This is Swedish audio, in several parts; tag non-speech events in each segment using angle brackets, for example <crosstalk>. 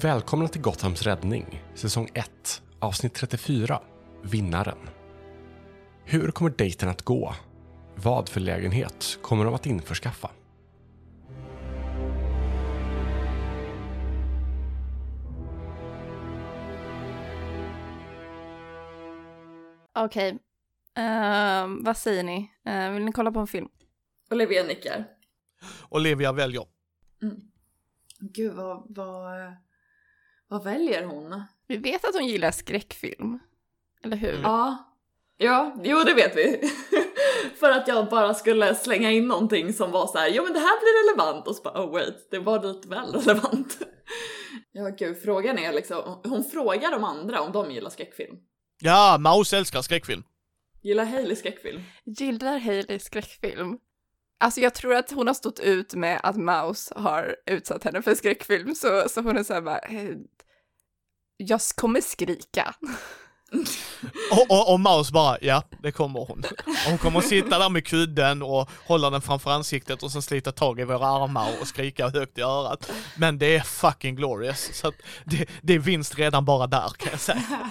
Välkomna till Gothams räddning, säsong 1, avsnitt 34, Vinnaren. Hur kommer dejten att gå? Vad för lägenhet kommer de att införskaffa? Okej, Ehm, vad säger ni? Eh, vill ni kolla på en film? Olivia nickar. Olivia väljer. Gud, vad, vad, vad väljer hon? Vi vet att hon gillar skräckfilm. Eller hur? Ja. Ja, jo det vet vi. <laughs> För att jag bara skulle slänga in någonting som var så här, jo men det här blir relevant och så bara oh wait, det var lite väl relevant. <laughs> Ja gud, frågan är liksom, hon frågar de andra om de gillar skräckfilm. Ja, Maus älskar skräckfilm. Gillar Hailey skräckfilm? Gillar Hailey skräckfilm? Alltså jag tror att hon har stått ut med att Maus har utsatt henne för skräckfilm, så, så hon är såhär bara, eh, jag kommer skrika. <laughs> Och, och, och Maus bara, ja, det kommer hon. Och hon kommer att sitta där med kudden och hålla den framför ansiktet och sen slita tag i våra armar och skrika högt i örat. Men det är fucking glorious. Så att det, det är vinst redan bara där kan jag säga.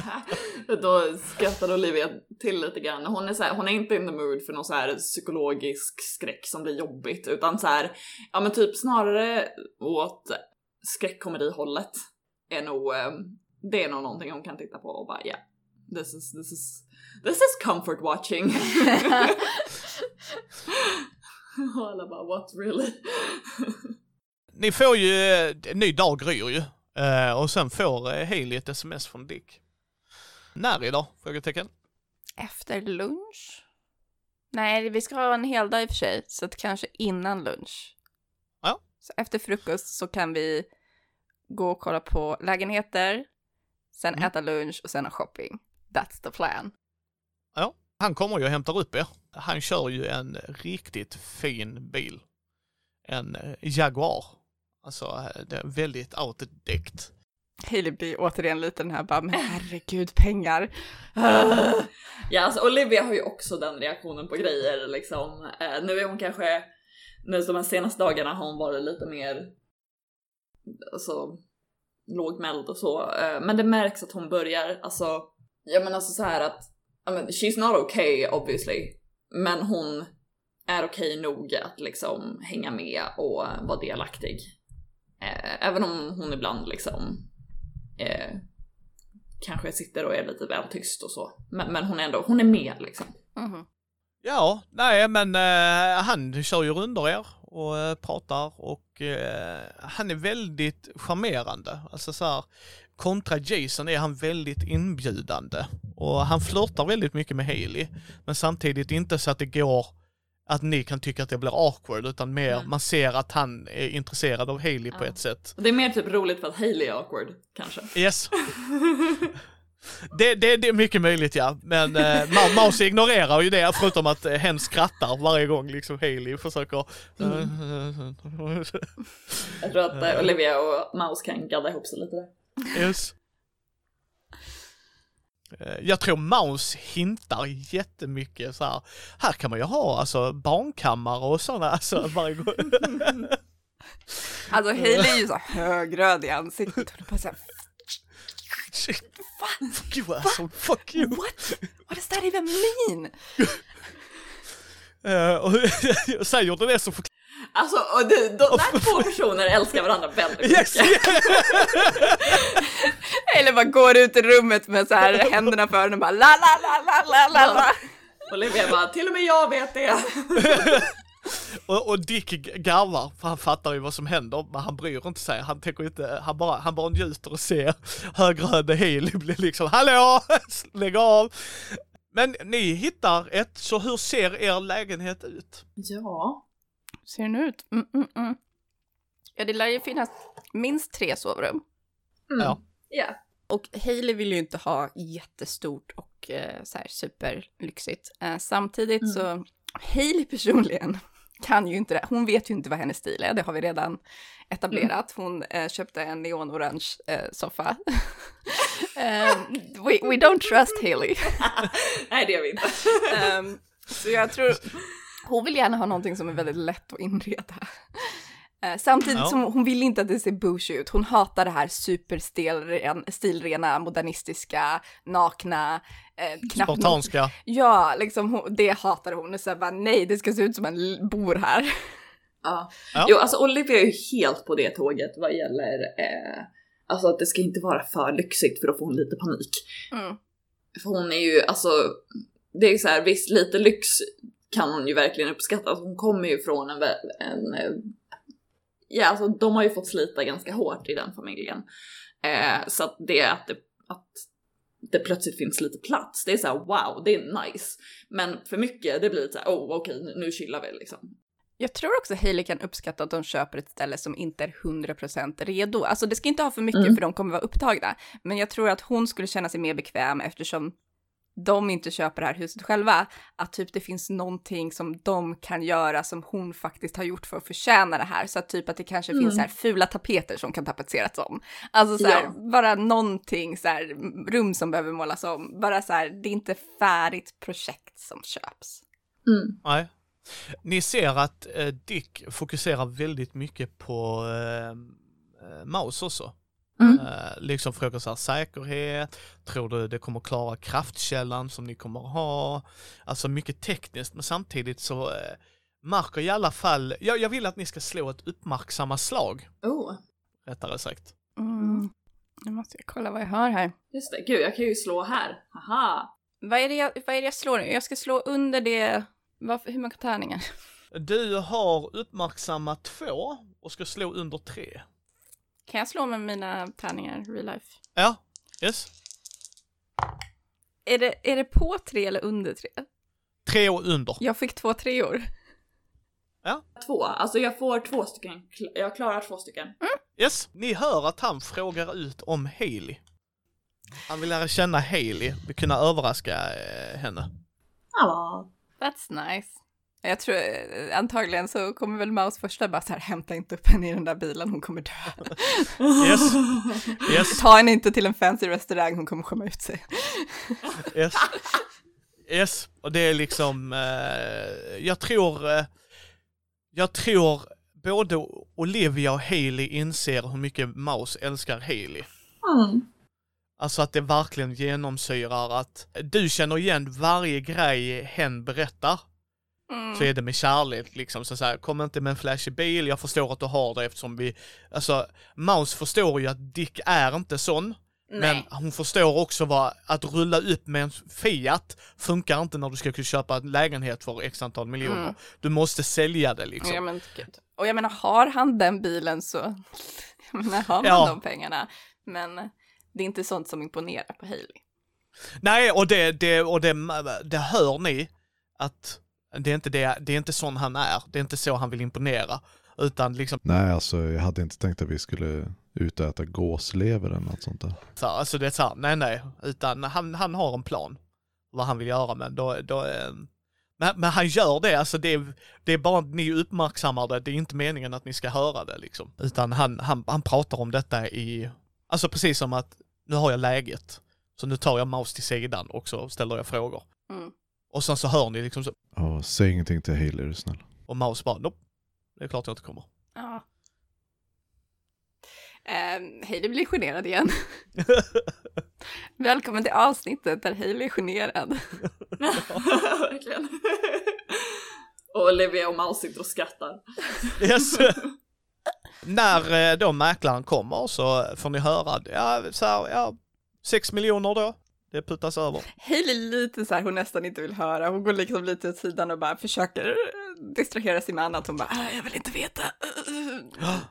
<laughs> Då skrattade Olivia till lite grann. Hon är, så här, hon är inte in the mood för någon så här psykologisk skräck som blir jobbigt, utan så här, ja men typ snarare åt skräckkomedihållet är nog, eh, det är nog någonting hon kan titta på och bara ja, yeah, this is, this is, this is comfort watching. och alla bara what really? <laughs> Ni får ju, en ny dag gryr ju. Eh, och sen får eh, Hailey ett sms från Dick. När idag? Frågetecken. Efter lunch? Nej, vi ska ha en hel dag i och för sig, så att kanske innan lunch. Ja. Så efter frukost så kan vi gå och kolla på lägenheter, sen Mm. äta lunch och sen ha shopping. That's the plan. Ja, han kommer ju och hämtar upp er. Han kör ju en riktigt fin bil. En eh, Jaguar. Alltså, eh, det är väldigt outdäckt. Hailey blir återigen lite den här bara, men <laughs> herregud, pengar. Ja, alltså Olivia har ju också den reaktionen på grejer liksom. Eh, nu är hon kanske, nu de här senaste dagarna har hon varit lite mer, alltså lågmäld och så. Eh, men det märks att hon börjar, alltså, ja men alltså så här att, I mean, she's not okay obviously. Men hon är okej nog att liksom hänga med och vara delaktig. Eh, även om hon ibland liksom eh, kanske sitter och är lite väl tyst och så. Men, men hon är ändå, hon är med liksom. Mhm. Ja, nej men eh, han kör ju runder er och eh, pratar och eh, han är väldigt charmerande. Alltså så här, kontra Jason är han väldigt inbjudande och han flörtar väldigt mycket med Hailey. Men samtidigt inte så att det går att ni kan tycka att det blir awkward utan mer Mm. man ser att han är intresserad av Hailey på Ja. ett sätt. Det är mer typ roligt för att Hailey är awkward, kanske. Yes. <laughs> Det, det, det är mycket möjligt ja, men eh, Ma- Mouse ignorerar ju det förutom att eh, hen skrattar varje gång liksom Hailey försöker... Jag tror att eh, Olivia och Mouse kan gadda ihop sig lite där. Yes. Eh, Jag tror Mouse hintar jättemycket så här. här kan man ju ha alltså barnkammare och sådana, alltså varje gång. Alltså Hailey är ju så högröd i ansiktet. Hon är bara såhär, Shit. Fuck you asshole, fuck you. what? What does that even mean? Eh, <laughs> och säger du det så förklarar Alltså, och de, de där två personer älskar varandra väldigt mycket. Yes! <laughs> Eller bara går ut i rummet med så här händerna för öronen och bara la la la la la la la. Olivia bara, till och med jag vet det. <laughs> Och, och Dick garvar, för han fattar ju vad som händer, men han bryr inte sig. Han tänker inte, han bara, han bara njuter och ser högröde Hailey bli liksom, hallå, lägg av! Men ni hittar ett, så hur ser er lägenhet ut? Ja. Hur ser den ut? Mm, mm, mm. Ja, det lär ju finnas minst tre sovrum. Mm. Ja. Ja. Och Hailey vill ju inte ha jättestort och eh, så här superlyxigt. Eh, samtidigt Mm. så, Hailey personligen <laughs> kan ju inte det. Hon vet ju inte vad hennes stil är, det har vi redan etablerat. Hon eh, köpte en neonorange eh, soffa. <laughs> Eh, we, we don't trust Hailey. <laughs> Nej, det gör vi inte. Ehm, så jag tror, hon vill gärna ha någonting som är väldigt lätt att inreda. Eh, samtidigt Ja. som hon vill inte att det ser bougie ut. Hon hatar det här superstilrena, modernistiska, nakna, eh, knappt Spartanska. Ja, liksom hon, det hatar hon. Och så bara, nej, det ska se ut som en bor här. Ja. Ja. Jo, alltså Olivia är ju helt på det tåget vad gäller eh, alltså att det ska inte vara för lyxigt för då får hon lite panik. Mm. För hon är ju alltså, det är ju så här, visst lite lyx kan hon ju verkligen uppskatta. Alltså, hon kommer ju från en, en eh, ja alltså de har ju fått slita ganska hårt i den familjen. Eh, så att det att det, att det plötsligt finns lite plats, det är så här wow, det är nice. Men för mycket, det blir lite så här, oh okej nu, nu chillar vi liksom. Jag tror också Hailey kan uppskatta att de köper ett ställe som inte är 100% redo. Alltså det ska inte ha för mycket Mm. för de kommer vara upptagna. Men jag tror att hon skulle känna sig mer bekväm eftersom de inte köper det här huset själva. Att typ det finns någonting som de kan göra som hon faktiskt har gjort för att förtjäna det här. Så att typ att det kanske Mm. finns så här fula tapeter som kan tapetseras om. Alltså så här, Ja. bara någonting så här, rum som behöver målas om. Bara så här, det är inte färdigt projekt som köps. Mm. Nej. Ni ser att eh, Dick fokuserar väldigt mycket på eh, eh, Maus också. Mm. Eh, liksom frågar så här, säkerhet, tror du det kommer klara kraftkällan som ni kommer ha? Alltså mycket tekniskt, men samtidigt så eh, märker i alla fall, jag, jag vill att ni ska slå ett uppmärksamma slag, Oh, rättare sagt. Mm. Nu måste jag kolla vad jag har här. just det. Gud, jag kan ju slå här. Haha. Vad är det jag, vad är det jag slår nu? Jag ska slå under det. Varför, hur många tärningar? Du har uppmärksamma två och ska slå under tre. Kan jag slå med mina tärningar real life? Ja, yes. Är det, är det på tre eller under tre? Tre och under. Jag fick två treor. Två, alltså jag får två stycken. Jag klarar två stycken. Yes, ni hör att han frågar ut om Hailey. Han vill lära känna Hailey, vill kunna överraska eh, henne. Ja. That's nice. Jag tror eh, antagligen så kommer väl Maus första bara så här hämta inte upp henne i den där bilen, hon kommer dö. <laughs> Yes, yes, Ta henne inte till en fancy restaurang, hon kommer skämma ut sig. yes. Yes, och det är liksom, eh, jag tror, eh, jag tror både Olivia och Hailey inser hur mycket Maus älskar Hailey. Mm. Alltså att det verkligen genomsyrar att du känner igen varje grej hen berättar. Mm. så är det med kärlek liksom. Så, så här, kom inte med en flashig bil, jag förstår att du har det eftersom vi, alltså Maus förstår ju att Dick är inte sån. Men Nej. hon förstår också vad, att rulla upp med en Fiat funkar inte när du ska kunna köpa en lägenhet för x antal miljoner. Mm. Du måste sälja det liksom. Ja, men, gud. Och jag menar, har han den bilen så, <laughs> jag menar, har man Ja. de pengarna. Men det är inte sånt som imponerar på Hailey. Nej, och det, det, och det, det hör ni att det är inte det, det är inte sån han är. Det är inte så han vill imponera. Utan liksom, Nej, alltså jag hade inte tänkt att vi skulle ut och äta gåslever eller något sånt där. så alltså det är så här, nej nej, utan han, han har en plan. Vad han vill göra men då, då eh, men, men han gör det, alltså det är, det är bara att ni uppmärksammar det, det är inte meningen att ni ska höra det liksom. Utan han, han, han pratar om detta i, alltså precis som att nu har jag läget. Så nu tar jag Maus till sidan och så ställer jag frågor. Mm. Och sen så hör ni liksom så, Ja, säg ingenting till Hailey är du snäll. och Maus bara, nope, det är klart jag inte kommer. Ja. Um, Hailey blir generad igen. <laughs> Välkommen till avsnittet där Hailey är generad. <laughs> <laughs> Verkligen. och Olivia och Maus sitter och skrattar. Yes. När eh, då mäklaren kommer så får ni höra, ja, så här, ja, sex miljoner då, det puttas över. Hailey lite så här, hon nästan inte vill höra. Hon går liksom lite åt sidan och bara försöker distrahera sig med annat. Hon bara, "Ah, jag vill inte veta. <gasps>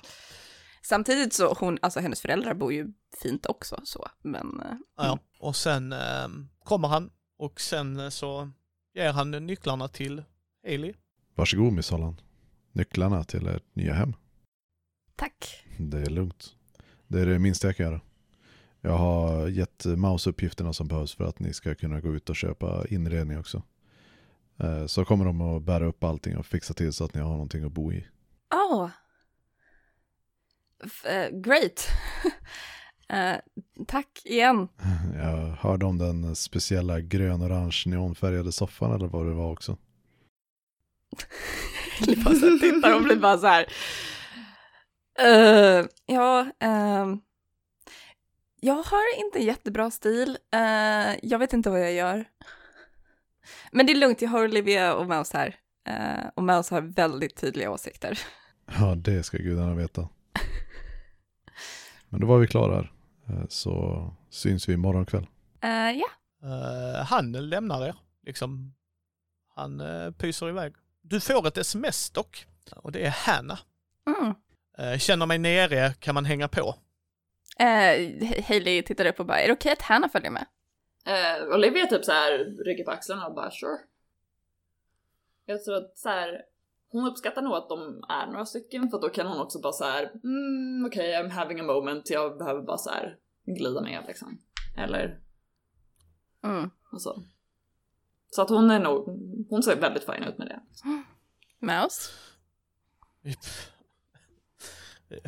Samtidigt så, hon, alltså hennes föräldrar bor ju fint också så, men eh, Ja, och sen eh, kommer han och sen eh, så ger han nycklarna till Eli. Varsågod Miss Holland. Nycklarna till ert nya hem. Tack. Det är lugnt. Det är det minsta jag kan göra. Jag har gett Maus uppgifterna som behövs för att ni ska kunna gå ut och köpa inredning också. Eh, Så kommer de att bära upp allting och fixa till så att ni har någonting att bo i. Oh. F- great. <laughs> Eh, tack igen. <laughs> Jag hörde om den speciella grön-orange neonfärgade soffan eller vad det var också. <laughs> Hailey bara så här tittar och blir bara så här. Eh, ja, ehm, jag har inte jättebra stil. Eh, jag vet inte vad jag gör. Men det är lugnt, jag har Olivia och Mouse här. Eh, och Mouse har väldigt tydliga åsikter. Ja, det ska gudarna veta. Men då var vi klara här. Så syns vi imorgon kväll. Ja, Eh, han lämnar er, liksom. Han uh, pyser iväg. Du får ett sms dock. Och det är Hanna. mm. Eh, känner mig nere, kan man hänga på? Eh, Hailey tittar upp och bara, är det okej att Hanna följer med? Eh, Olivia typ så här rycker på axlarna och bara sure. Jag tror att så här, hon uppskattar nog att de är några stycken för då kan hon också bara så här, mm, okej I'm having a moment, jag behöver bara så här glida med liksom. Eller Mm. och så. Så att hon är nog, hon ser väldigt fin ut med det. <gasps> Mouse?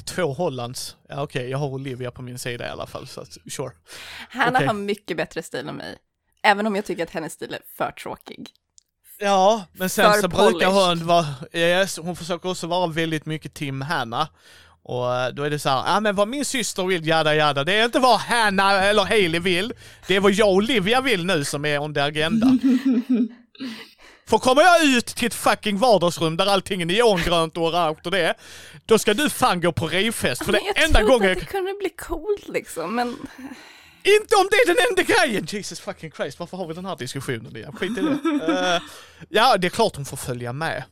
Två Hollands. Ja okej, jag har Olivia på min sida i alla fall, så att, sure. Hanna Okej. har mycket bättre stil än mig. Även om jag tycker att hennes stil är för tråkig. Ja, men sen För så brukar polished. hon vara, yes, hon försöker också vara väldigt mycket Tim Hanna. Och eh, då är det så här, ja ah, men vad min syster vill, jada jada, det är inte vad Hanna eller Hailey vill, det är vad jag och Olivia vill nu som är the agenda. <laughs> För kommer jag ut till ett fucking vardagsrum där allting är neongrönt och orange och det, då ska du fan gå på rejvfest. För det Men jag är enda trodde gången att det kunde bli coolt liksom, men Inte om det är den enda grejen! Jesus fucking Christ, varför har vi den här diskussionen igen? Skit i det. <laughs> Eh, ja, det är klart hon får följa med.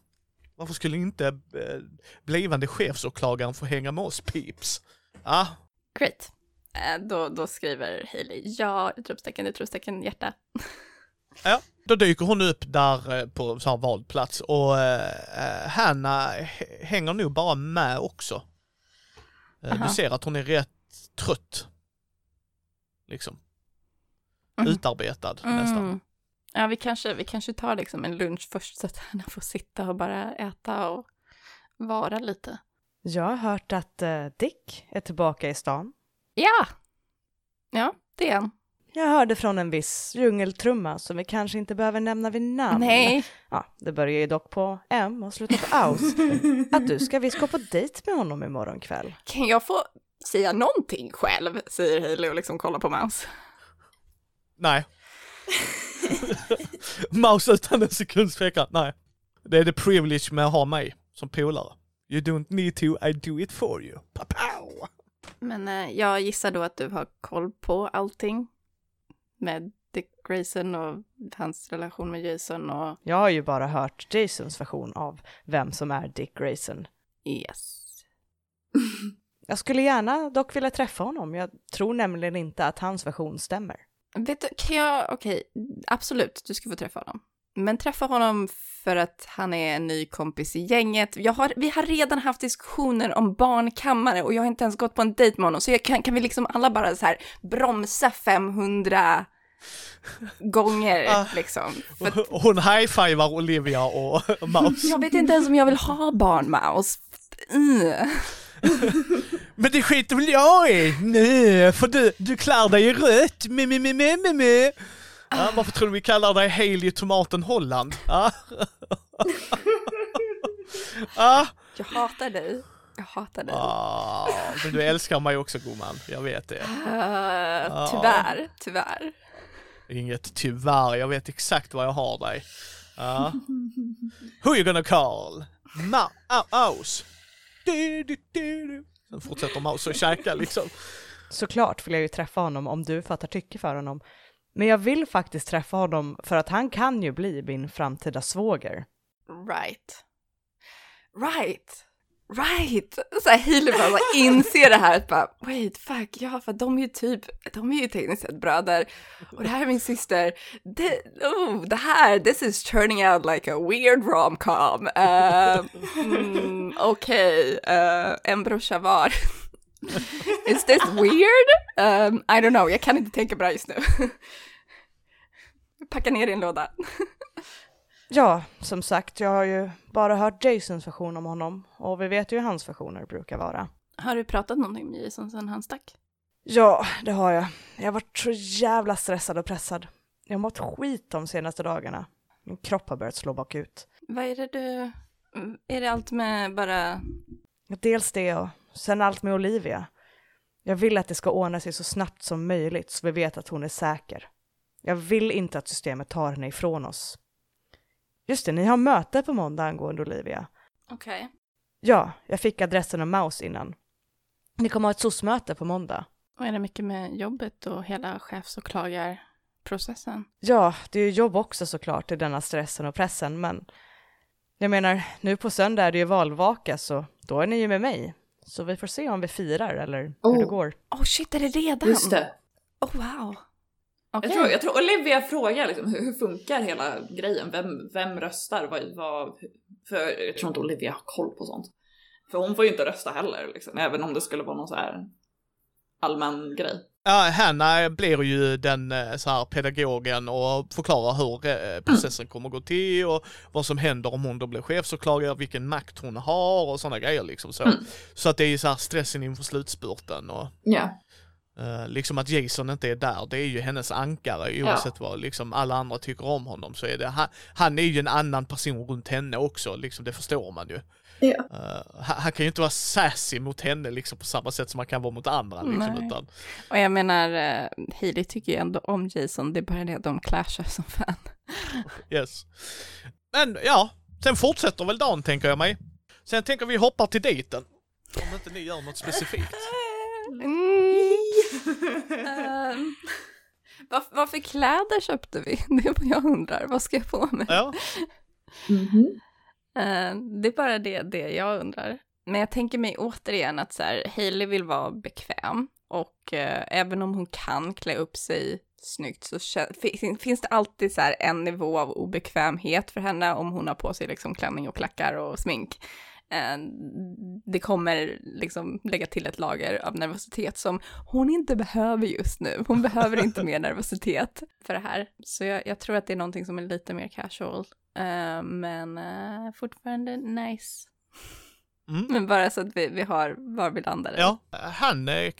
Varför skulle inte uh, blivande chefsåklagaren få hänga med oss peeps? Ja, great. Eh, då, då skriver Hailey ja, utropstecken, utropstecken, hjärta. ja. Då dyker hon upp där eh, på så här vald plats och uh, Hanna h- hänger nog bara med också. Eh, Aha. du ser att hon är rätt trött. Liksom. Mm. Utarbetad nästan. Mm. Ja, vi kanske, vi kanske tar liksom en lunch först så att Hanna får sitta och bara äta och vara lite. Jag har hört att eh, Dick är tillbaka i stan. Ja! Ja, det är han. Jag hörde från en viss djungeltrumma som vi kanske inte behöver nämna vid namn. Nej, Ja, det börjar ju dock på M och slutar på Aus. <laughs> Att du ska visst gå på dejt med honom imorgon kväll. kan jag få säga någonting själv? Säger Hailey och liksom kollar på Mouse. Nej. Mouse utan en sekunds tvekan, nej. Det är det privilege med att ha mig som polare. You don't need to, I do it for you. Papow! Men eh, jag gissar då att du har koll på allting med Dick Grayson och hans relation med Jason och Jag har ju bara hört Jasons version av vem som är Dick Grayson. yes. <laughs> Jag skulle gärna dock vilja träffa honom. Jag tror nämligen inte att hans version stämmer. Vet du, kan jag, okej, absolut, du ska få träffa honom. Men träffa honom för att han är en ny kompis i gänget. Jag har, vi har redan haft diskussioner om barnkammare och jag har inte ens gått på en dejt med honom. Så jag kan, kan vi liksom alla bara så här bromsa 500 gånger Ah. liksom. För Hon high-fivar Olivia och Mouse. <laughs> jag vet inte ens om jag vill ha barn, Mouse. Mm. <laughs> Men det skiter väl jag i? Nej, för du, du klär dig i rött. Me, me, me, me, me, me. Ja, varför tror du vi kallar dig Haley Tomaten Holland? Ja. <laughs> Ja. Jag hatar dig. Jag hatar dig. Ah, men du älskar mig också gumman, jag vet det. Uh, tyvärr, tyvärr. Inget tyvärr, jag vet exakt var jag har dig. Ja. Who you gonna call? Ma aus. Du, du, du, du. Sen fortsätter Maus att käka liksom. Såklart vill jag ju träffa honom om du fattar tycke för honom. Men jag vill faktiskt träffa honom för att han kan ju bli min framtida svåger. Right. Right. Right! Så här Hailey bara, bara inser det här att bara, wait, fuck, ja, för de är ju typ, de är ju tekniskt sett bröder. Och det här är min syster. Det, oh, det här, this is turning out like a weird romcom. Uh, mm, Okej, eh, en brorsa var. is this weird? Um, I don't know, jag kan inte tänka bra just nu. Packa ner i en låda. Ja, som sagt, jag har ju bara hört Jasons version om honom och vi vet ju hur hans versioner brukar vara. Har du pratat någonting med Jason sen han stack? Ja, det har jag. Jag har varit så jävla stressad och pressad. Jag har mått skit de senaste dagarna. Min kropp har börjat slå bakut. Vad är det du... Är det allt med bara... Dels det och Sen allt med Olivia. Jag vill att det ska ordna sig så snabbt som möjligt så vi vet att hon är säker. Jag vill inte att systemet tar henne ifrån oss. Just det, ni har möte på måndag angående Olivia. Okej. Ja, jag fick adressen av Maus innan. Ni kommer ha ett SOS-möte på måndag. Och är det mycket med jobbet och hela chefsåklagarprocessen? Ja, det är ju jobb också såklart i denna stressen och pressen, men jag menar, nu på söndag är det ju valvaka, så då är ni ju med mig. Så vi får se om vi firar eller hur Oh. det går. Oh shit, är det redan? Just det. Oh wow. Okej. Jag, tror, jag tror Olivia frågar liksom, hur, hur funkar hela grejen? Vem, vem röstar? Vad, vad, för jag tror inte Olivia har koll på sånt. För hon får ju inte rösta heller, liksom, även om det skulle vara någon så här allmän grej. Ja, Hanna blir ju den eh, så här pedagogen och förklarar hur eh, processen kommer gå till och vad som händer om hon då blir chefsåklagare, vilken makt hon har och sådana grejer liksom så. Mm. Så att det är ju så här stressen inför slutspurten och Ja. Eh, liksom att Jason inte är där, det är ju hennes ankare oavsett vad liksom alla andra tycker om honom så är det, han, han är ju en annan person runt henne också, liksom det förstår man ju. Ja. Eh, han, han kan ju inte vara sassy mot henne liksom på samma sätt som man kan vara mot andra liksom, utan Och jag menar, uh, Hailey tycker ju ändå om Jason, det är bara det att de clashar som fan. <laughs> Yes. Men ja, sen fortsätter väl dagen tänker jag mig. Sen tänker vi hoppa till dejten. Om inte ni gör något specifikt. <laughs> Mm. Ehm, vad, vad för kläder köpte vi? <laughs> Det är vad jag undrar. Vad ska jag på mig? Ja, Mhm. Eh, det är bara det, det jag undrar. Men jag tänker mig återigen att så här, Hailey vill vara bekväm och eh, även om hon kan klä upp sig snyggt så finns det alltid så här en nivå av obekvämhet för henne om hon har på sig liksom klänning och klackar och smink. Eh, det kommer liksom lägga till ett lager av nervositet som hon inte behöver just nu. Hon behöver inte <laughs> mer nervositet för det här. Så jag, jag tror att det är någonting som är lite mer casual. Eh, men eh, fortfarande nice. mm. Men bara så att vi, vi har var vi landade. ja. Han eh,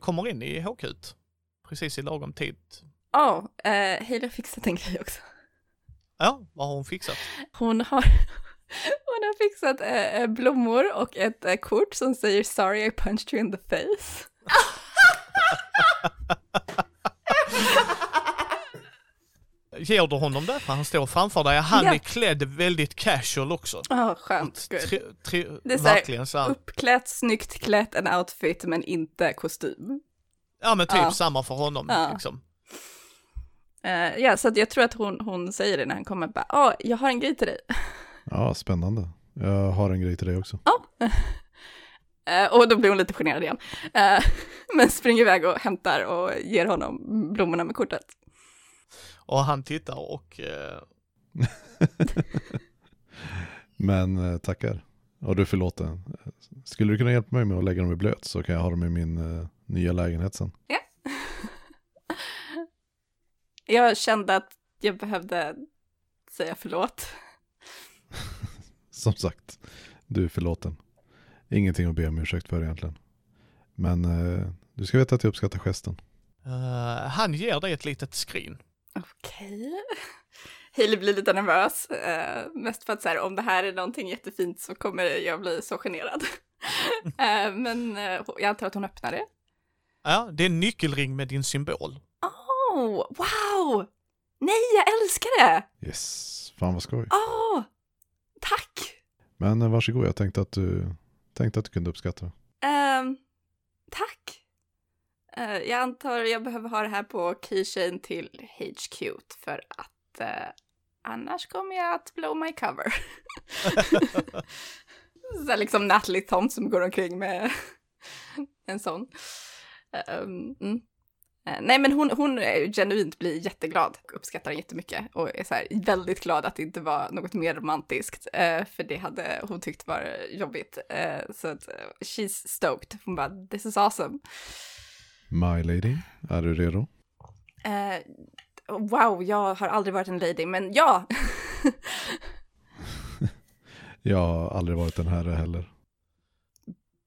kommer in i HQ precis i lagom tid. Oh, uh, Hailey har fixat en grej också. Ja, vad har hon fixat? Hon har, hon har fixat eh, blommor och ett eh, kort som säger sorry I punched you in the face. <laughs> Ger du honom det? För han står framför dig. Han Ja. är klädd väldigt casual också. Ja, skönt. Tri, tri, Det är så här, verkligen så här. Uppklätt, snyggt klätt, en outfit men inte kostym. Ja men typ Ja. samma för honom Ja. liksom. Eh, ja, så att jag tror att hon, hon säger det när han kommer. Bara, ah, jag har en grej till dig. Ja, spännande. Jag har en grej till dig också. <laughs> Eh, och då blir hon lite generad igen. Eh, <laughs> men springer iväg och hämtar och ger honom blommorna med kortet. Och han tittar och eh, <laughs> Men tackar. Och du är förlåten. Skulle du kunna hjälpa mig med att lägga dem i blöt så kan jag ha dem i min nya lägenhet sen. Jag kände att jag behövde säga förlåt. <laughs> Som sagt, du är förlåten. Ingenting att be om ursäkt för egentligen. Men eh, du ska veta att jag uppskattar gesten. eh, han ger dig ett litet skrin. Okej. <laughs> Hailey blir lite nervös. eh, mest för att så här, om det här är någonting jättefint så kommer jag bli så generad. <laughs> Eh, men jag antar att hon öppnar det. Ja, det är en nyckelring med din symbol. Oh, wow! Nej, jag älskar det! Yes, fan vad skoj. Åh, tack! Men eh, varsågod, jag tänkte att du, tänkte att du kunde uppskatta det. Ehm, tack. Eh, jag antar jag behöver ha det här på keychain till HQ för att eh, annars kommer jag att blow my cover. <laughs> Så liksom Natalie Thompson går omkring med en sån. Ehm, mm. Eh, nej men hon, hon är genuint blir jätteglad, uppskattar den jättemycket och är så här väldigt glad att det inte var något mer romantiskt, eh, för det hade hon tyckt var jobbigt. Eh, så att eh, she's stoked, hon bara this is awesome. My lady, är du redo? Eh, wow, jag har aldrig varit en lady, men ja! <laughs> Jag har aldrig varit den här heller.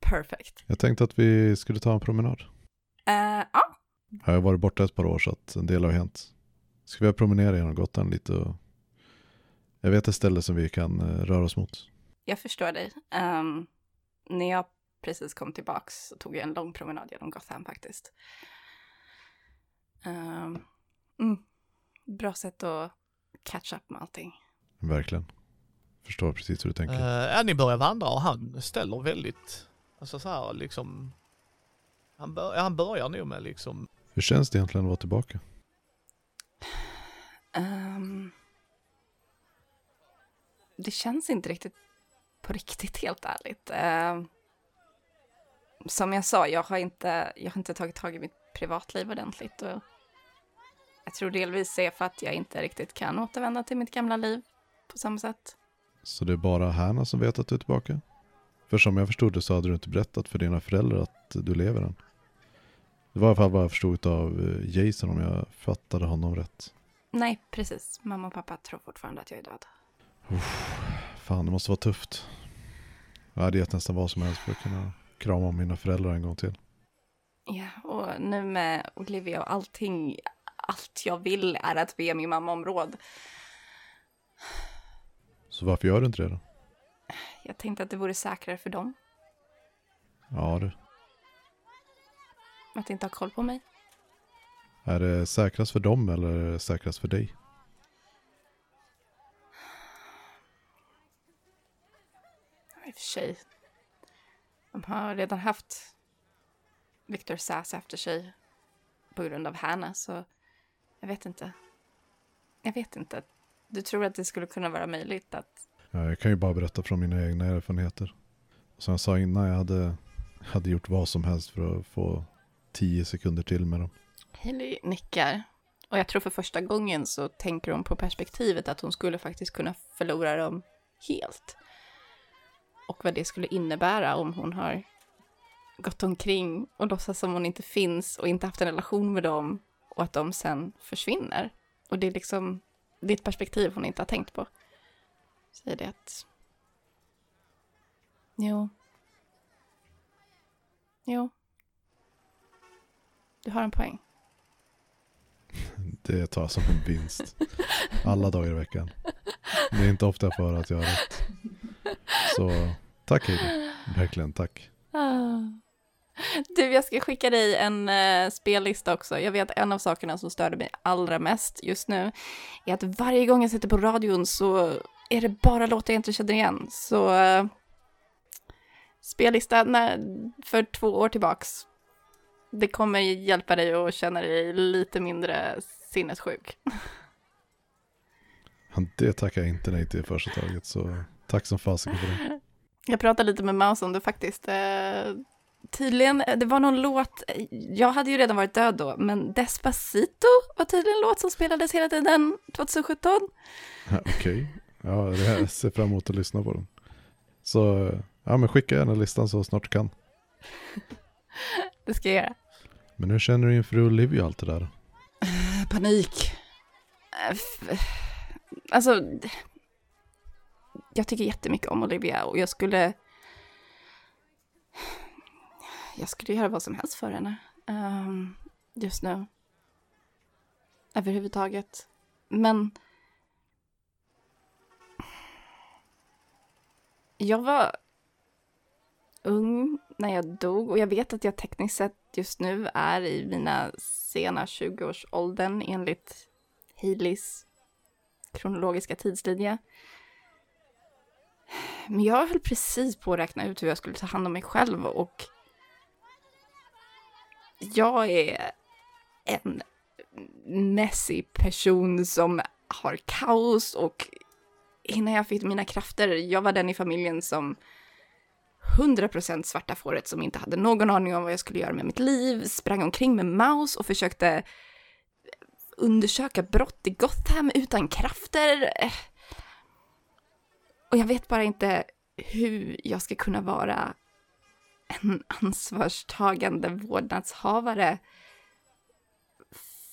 Perfect. Jag tänkte att vi skulle ta en promenad. Eh, ja, Jag har varit borta ett par år så att en del har hänt. Ska vi promenera genom Gotland lite och jag vet ett ställe som vi kan eh, röra oss mot. jag förstår dig. Ehm, när jag precis kom tillbaks och tog en lång promenad genom Gotham faktiskt. Um, mm, bra sätt att catch up med allting. Verkligen. Förstår precis hur du tänker. Uh, ja, ni börjar vandra och han ställer väldigt, alltså så här liksom, han, bör, han börjar nog med liksom. Hur känns det egentligen att vara tillbaka? Um, det känns inte riktigt på riktigt, helt ärligt. Uh, som jag sa, jag har, inte, jag har inte tagit tag i mitt privatliv ordentligt. Och jag tror delvis är för att jag inte riktigt kan återvända till mitt gamla liv på samma sätt. Så det är bara Hanna som vet att du är tillbaka? För som jag förstod det så hade du inte berättat för dina föräldrar att du lever än. Det var i alla fall vad jag förstod av eh, Jason om jag fattade honom rätt. Nej, precis. Mamma och pappa tror fortfarande att jag är död. Uff, fan, det måste vara tufft. Jag hade gett nästan vad som helst för att kunna krama om mina föräldrar en gång till. Ja, och nu med Olivia och allting, allt jag vill är att be min mamma om råd. Så varför gör du inte det då? Jag tänkte att det vore säkrare för dem. Ja du. Att inte ha koll på mig. Är det säkrast för dem eller är det säkrast för dig? I och för sig. De har redan haft Victor Sass efter sig på grund av Hanna, så jag vet inte. Jag vet inte. Du tror att det skulle kunna vara möjligt att... Ja, jag kan ju bara berätta från mina egna erfarenheter. Som jag sa innan, jag hade, hade gjort vad som helst för att få tio sekunder till med dem. Haley nickar. Och jag tror för första gången så tänker hon på perspektivet att hon skulle faktiskt kunna förlora dem helt. Och vad det skulle innebära om hon har gått omkring och låtsas som hon inte finns och inte haft en relation med dem och att de sen försvinner. Och det är liksom ditt perspektiv hon inte har tänkt på. Säger det att... Jo. Jo. Du har en poäng. Det tar jag som en vinst. Alla dagar i veckan. Det är inte ofta jag höra att jag har rätt. Så tack Heidi. Verkligen tack. Ah. Du, jag ska skicka dig en uh, spellista också. Jag vet en av sakerna som störde mig allra mest just nu är att varje gång jag sitter på radion så är det bara låtar jag inte känner igen. Så uh, spellista när, för två år tillbaks. Det kommer hjälpa dig att känna dig lite mindre sinnessjuk. Det tackar jag inte nej till i första taget, så tack som fasiken för det. Jag pratade lite med Maus om det faktiskt. Uh, tydligen, det var någon låt, jag hade ju redan varit död då, men Despacito var tydligen en låt som spelades hela tiden 2017. Okej, okay. ja, jag ser fram emot att lyssna på den. Så, ja men skicka gärna listan så snart du kan. <laughs> det ska jag göra. Men hur känner du inför Olivia och allt det där? Eh, panik. Eh, alltså, jag tycker jättemycket om Olivia och jag skulle jag skulle göra vad som helst för henne. Um, just nu. Överhuvudtaget. Men... Jag var ung när jag dog och jag vet att jag tekniskt sett just nu är i mina sena 20-årsåldern enligt Haileys kronologiska tidslinje. Men jag höll precis på att räkna ut hur jag skulle ta hand om mig själv och jag är en messy person som har kaos och innan jag fick mina krafter, jag var den i familjen som 100% svarta fåret som inte hade någon aning om vad jag skulle göra med mitt liv, sprang omkring med mouse och försökte eh, undersöka brott i Gotham utan krafter. Eh. Och jag vet bara inte hur jag ska kunna vara en <laughs> ansvarstagande vårdnadshavare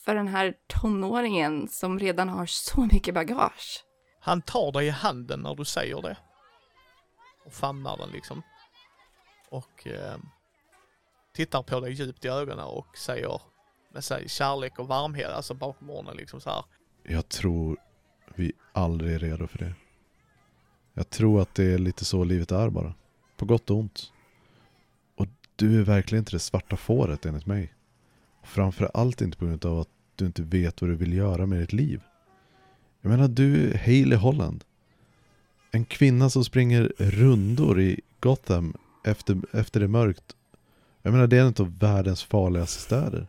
för den här tonåringen som redan har så mycket bagage. Han tar dig i handen när du säger det. Och famnar den liksom. Och eh, tittar på dig djupt i ögonen och säger med sig kärlek och varmhet, alltså bakom orden liksom så här. Jag tror vi aldrig är redo för det. Jag tror att det är lite så livet är bara. På gott och ont. Och du är verkligen inte det svarta fåret enligt mig. Framförallt inte på grund av att du inte vet vad du vill göra med ditt liv. Jag menar, du är Hailey Holland. En kvinna som springer rundor i Gotham efter, efter det är mörkt. Jag menar, det är en av världens farligaste städer.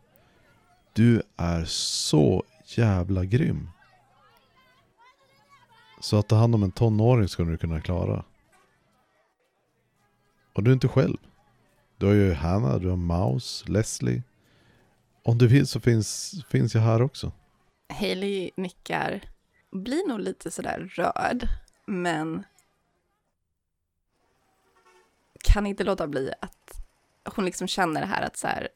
Du är så jävla grym. Så att ta hand om en tonåring skulle du kunna klara. Och du är inte själv. Du har ju Hanna, du har Mouse, Leslie. Om du vill så finns, finns jag här också. Hailey nickar, blir nog lite sådär rörd, men kan inte låta bli att hon liksom känner det här att så här,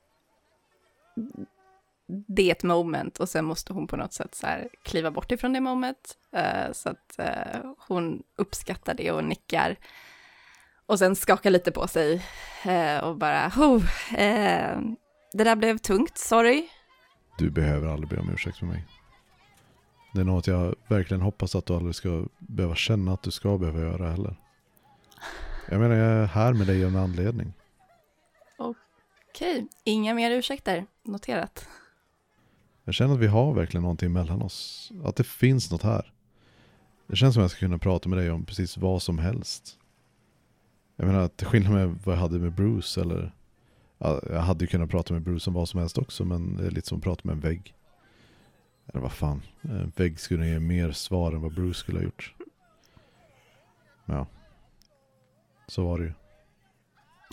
det är ett moment och sen måste hon på något sätt så här kliva bort ifrån det moment. Uh, så att uh, hon uppskattar det och nickar. Och sen skakar lite på sig uh, och bara, oh, det där blev tungt, sorry. Du behöver aldrig be om ursäkt för mig. Det är något jag verkligen hoppas att du aldrig ska behöva känna att du ska behöva göra heller. Jag menar, jag är här med dig av en anledning. Okej, inga mer ursäkter, noterat. Jag känner att vi har verkligen någonting mellan oss. Att det finns något här. Det känns som att jag ska kunna prata med dig om precis vad som helst. Jag menar, till skillnad med vad jag hade med Bruce eller... Jag hade ju kunnat prata med Bruce om vad som helst också, men det är lite som att prata med en vägg. Eller vad fan, en vägg skulle ge mer svar än vad Bruce skulle ha gjort. Ja, så var det ju.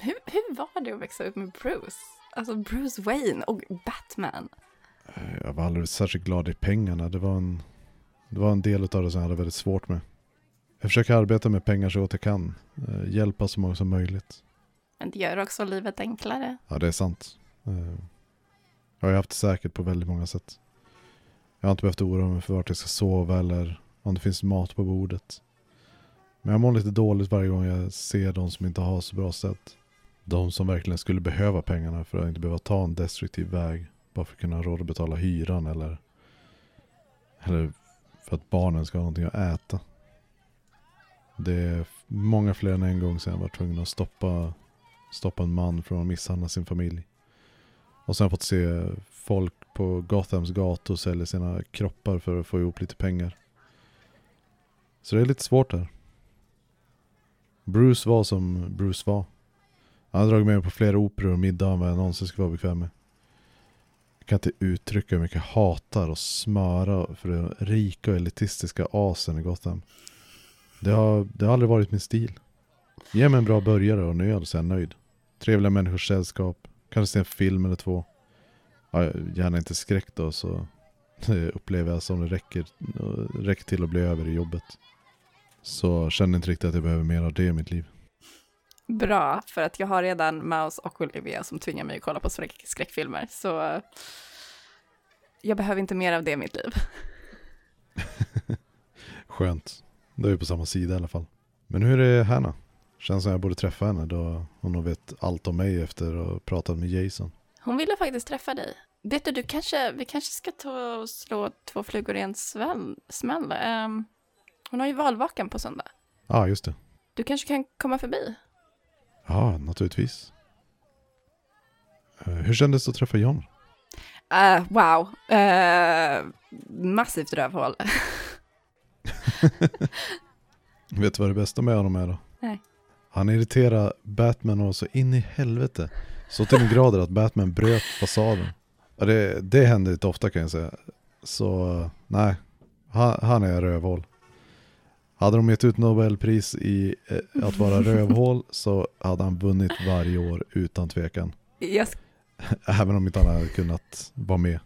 Hur, hur var det att växa upp med Bruce? Alltså Bruce Wayne och Batman. Jag var aldrig särskilt glad i pengarna. Det var en, det var en del av det som jag hade väldigt svårt med. Jag försöker arbeta med pengar så gott jag kan. Eh, hjälpa så många som möjligt. Men det gör också livet enklare. Ja, det är sant. Eh, jag har haft det säkert på väldigt många sätt. Jag har inte behövt oroa mig för vart jag ska sova eller om det finns mat på bordet. Men jag mår lite dåligt varje gång jag ser de som inte har så bra sätt. De som verkligen skulle behöva pengarna för att inte behöva ta en destruktiv väg. Bara för att kunna ha råd att betala hyran eller, eller för att barnen ska ha någonting att äta. Det är många fler än en gång sedan jag var tvungen att stoppa, stoppa en man från att misshandla sin familj. Och sen fått se folk på Gothams gator sälja sina kroppar för att få ihop lite pengar. Så det är lite svårt där. Bruce var som Bruce var. Han har dragit med mig på flera operor och middagar än vad jag någonsin skulle vara bekväm med. Jag kan inte uttrycka hur mycket jag hatar och smöra för den rika och elitistiska asen i Gotham. Det har, det har aldrig varit min stil. Ge mig en bra börjare och en öl så är jag nöjd. Trevliga människors sällskap. Kanske se en film eller två. Ja, gärna inte skräck då så <laughs> upplever jag som det räcker, räcker till att bli över i jobbet. Så känner inte riktigt att jag behöver mer av det i mitt liv. Bra, för att jag har redan Mouse och Olivia som tvingar mig att kolla på skräck skräckfilmer. Så jag behöver inte mer av det i mitt liv. <laughs> Skönt. Då är vi på samma sida i alla fall. Men hur är Hanna? Känns som jag borde träffa henne då hon vet allt om mig efter att ha pratat med Jason. Hon ville faktiskt träffa dig. Vet du, du kanske, vi kanske ska ta och slå två flugor i en smäll. Um, hon har ju valvakan på söndag. Ja, ah, just det. Du kanske kan komma förbi? Ja, naturligtvis. Uh, hur kändes det att träffa John? Uh, wow. Uh, massivt rövhål. <laughs> Vet du vad det bästa med honom är då? Nej. Han irriterar Batman och så in i helvete. Så till den grader att Batman bröt fasaden. Det, det händer inte ofta kan jag säga. Så nej, han, han är rövhål. Hade de gett ut Nobelpris i eh, att vara <laughs> rövhål så hade han vunnit varje år utan tvekan. Yes. <laughs> Även om inte han hade kunnat vara med.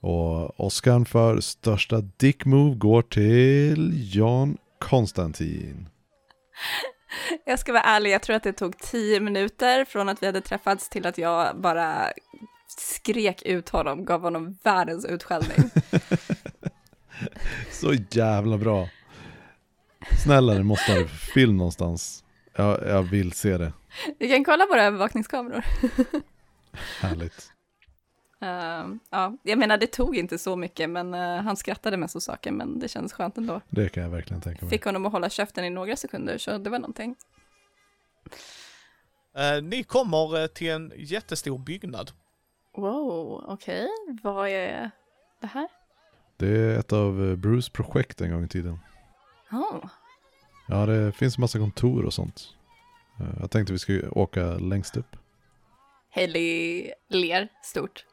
Och Oscar för största dick move går till Jan Konstantin. Jag ska vara ärlig, jag tror att det tog tio minuter från att vi hade träffats till att jag bara skrek ut honom, gav honom världens utskällning. <laughs> Så jävla bra. Snälla, det måste ha film någonstans. Jag, jag vill se det. Vi kan kolla på våra övervakningskameror. <laughs> Härligt. Uh, ja, jag menar det tog inte så mycket, men uh, han skrattade mest åt saker, men det kändes skönt ändå. Det kan jag verkligen tänka mig. Fick honom att hålla käften i några sekunder, så det var någonting. Eh, ni kommer eh, till en jättestor byggnad. Wow, okej. Vad är det här? Det är ett av Bruce projekt en gång i tiden. Oh. Ja, det finns massa kontor och sånt. Eh, Jag tänkte vi skulle åka längst upp. Hailey ler stort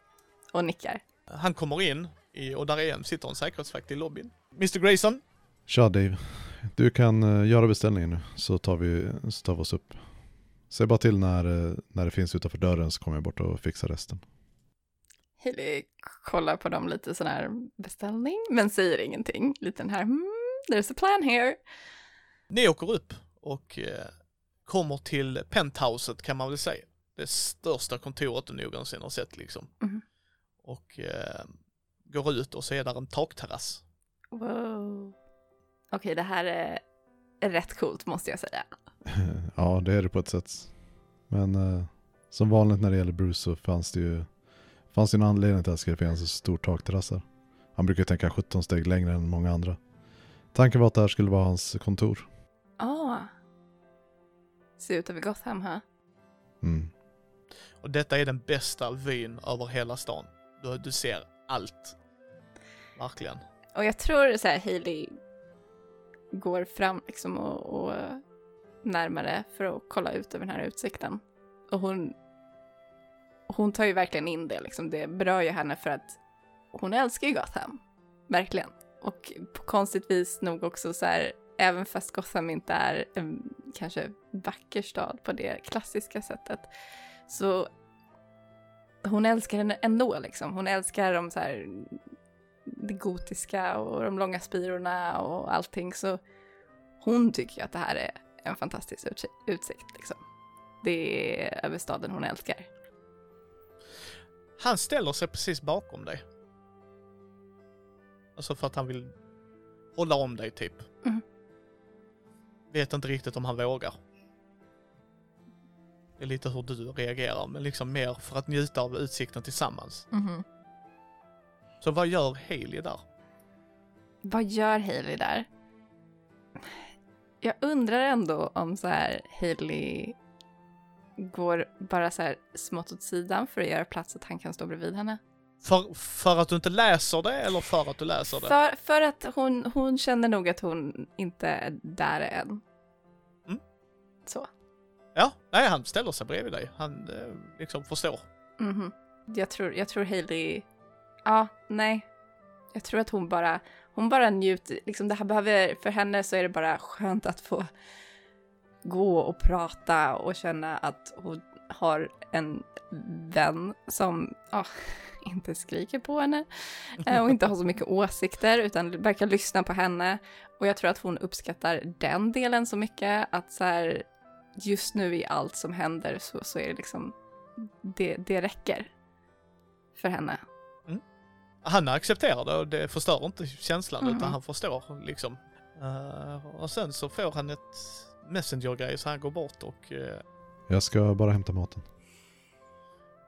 och nickar. Han kommer in i, och där är, sitter en säkerhetsvakt i lobbyn. Mr Grayson, Tja Dave, du kan eh, göra beställningen nu så tar vi, så tar vi oss upp. Säg bara till när, eh, när det finns utanför dörren så kommer jag bort och fixar resten. Hailey kollar på dem lite sån här beställning, men säger ingenting. Lite den här, hmm, there's a plan here. ni åker upp och eh, kommer till penthouset kan man väl säga. Det största kontoret du någonsin har sett liksom. Mhm. Och eh, går ut och så är där en takterrass. Wow. Okej, det här är rätt coolt måste jag säga. <laughs> ja, det är det på ett sätt. Men eh, som vanligt när det gäller Bruce så fanns det ju fanns det en anledning till att det skulle finnas en stor takterrass. Han brukar tänka 17 steg längre än många andra. Tanken var att det här skulle vara hans kontor. Ah. Ser ut över Gotham, ha? Mm. Och detta är den bästa vyn över hela stan. Du, du ser allt. Verkligen. Och jag tror så här, Hailey går fram liksom och, och närmare för att kolla ut över den här utsikten. Och hon, hon tar ju verkligen in det, liksom. det berör ju henne för att hon älskar ju Gotham. Verkligen. Och på konstigt vis nog också så här, även fast Gotham inte är en kanske vacker stad på det klassiska sättet, så hon älskar den ändå liksom. Hon älskar de så här det gotiska och de långa spirorna och allting så hon tycker ju att det här är en fantastisk utsikt liksom. Det är över staden hon älskar. Han ställer sig precis bakom dig. Alltså för att han vill hålla om dig typ. Mm. Vet inte riktigt om han vågar. Det är lite hur du reagerar, men liksom mer för att njuta av utsikten tillsammans. Så vad gör Haley där? Vad gör Hailey där? Jag undrar ändå om så här Hailey går bara så här smått åt sidan för att göra plats att han kan stå bredvid henne. För, för att du inte läser det eller för att du läser det? För, för att hon, hon känner nog att hon inte är där än. Mm. Så. Ja, nej han ställer sig bredvid dig. Han eh, liksom förstår. Mhm. Jag tror, jag tror Hailey, ja, nej. Jag tror att hon bara, hon bara njuter, liksom det här behöver, för henne så är det bara skönt att få gå och prata och känna att hon har en vän som ja, <laughs> inte skriker på henne eh, och inte har så mycket <laughs> åsikter utan verkar lyssna på henne. Och jag tror att hon uppskattar den delen så mycket att så här, just nu i allt som händer så, så är det liksom, det, det räcker för henne. Han accepterar det och det förstör inte känslan Mhm. utan han förstår liksom. Eh, och sen så får han ett messenger-grej så han går bort och, eh, Jag ska bara hämta maten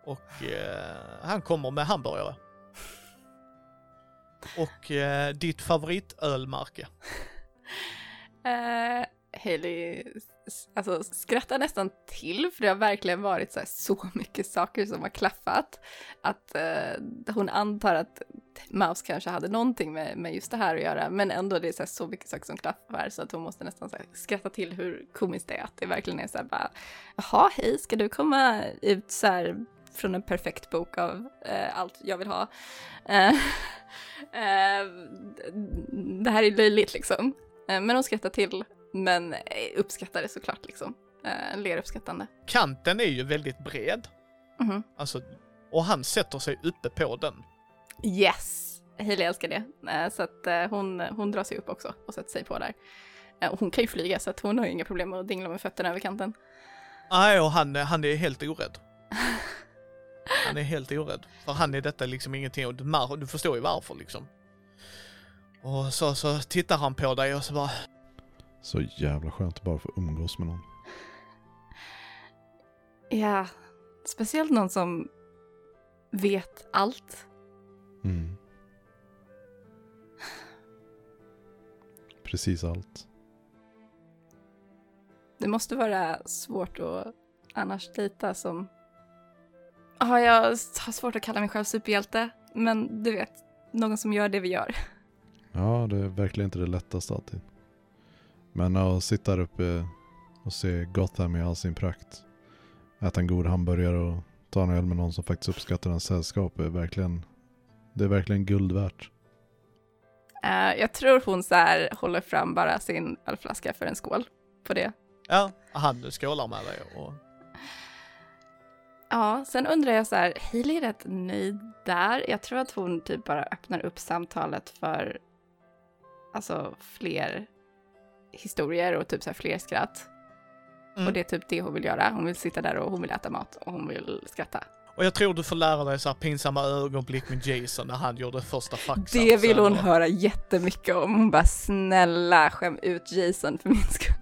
och eh, han kommer med hamburgare. Och eh, ditt favoritölmärke. Uh, Hailey alltså, skrattar nästan till för det har verkligen varit så, här, så mycket saker som har klaffat. Att uh, hon antar att Mouse kanske hade någonting med, med just det här att göra men ändå det är så, här, så mycket saker som klaffar så att hon måste nästan så här, skratta till hur komiskt det är. Att det verkligen är så här bara jaha hej ska du komma ut så här från en perfekt bok av eh, allt jag vill ha. Eh, <laughs> eh, det här är löjligt liksom. Eh, Men hon skrattar till, men eh, uppskattar det såklart liksom. Eh, Ler uppskattande. Kanten är ju väldigt bred. Mhm. Alltså, och han sätter sig uppe på den. Yes! Hailey älskar det. Eh, Så att hon, hon drar sig upp också och sätter sig på där. Och hon kan ju flyga så att hon har ju inga problem med att dingla med fötterna över kanten. Nej, och han, han är helt orädd. <laughs> Han är helt orädd. För han är detta liksom ingenting, och du, du förstår ju varför liksom. Och så, så tittar han på dig och så bara, Så jävla skönt att bara få umgås med någon. Ja, speciellt någon som vet allt. Mm. Precis allt. Det måste vara svårt att annars dejta som... Ja, jag har svårt att kalla mig själv superhjälte, men du vet, någon som gör det vi gör. Ja, det är verkligen inte det lättaste alltid. Men att sitta där uppe och se Gotham i all sin prakt. Äta en god hamburgare och ta en öl med någon som faktiskt uppskattar ens sällskap är verkligen, det är verkligen guld värt. Eh, jag tror hon så här håller fram bara sin ölflaska för en skål på det. Ja, han skålar med dig och... Ja, sen undrar jag så här, Hailey är rätt nöjd där. Jag tror att hon typ bara öppnar upp samtalet för alltså fler historier och typ så här fler skratt. Mm. Och det är typ det hon vill göra. Hon vill sitta där och hon vill äta mat och hon vill skratta. Och jag tror du får lära dig så här pinsamma ögonblick med Jason när han gjorde första faxen. Det vill hon höra jättemycket om. Hon bara snälla skäm ut Jason för min skull.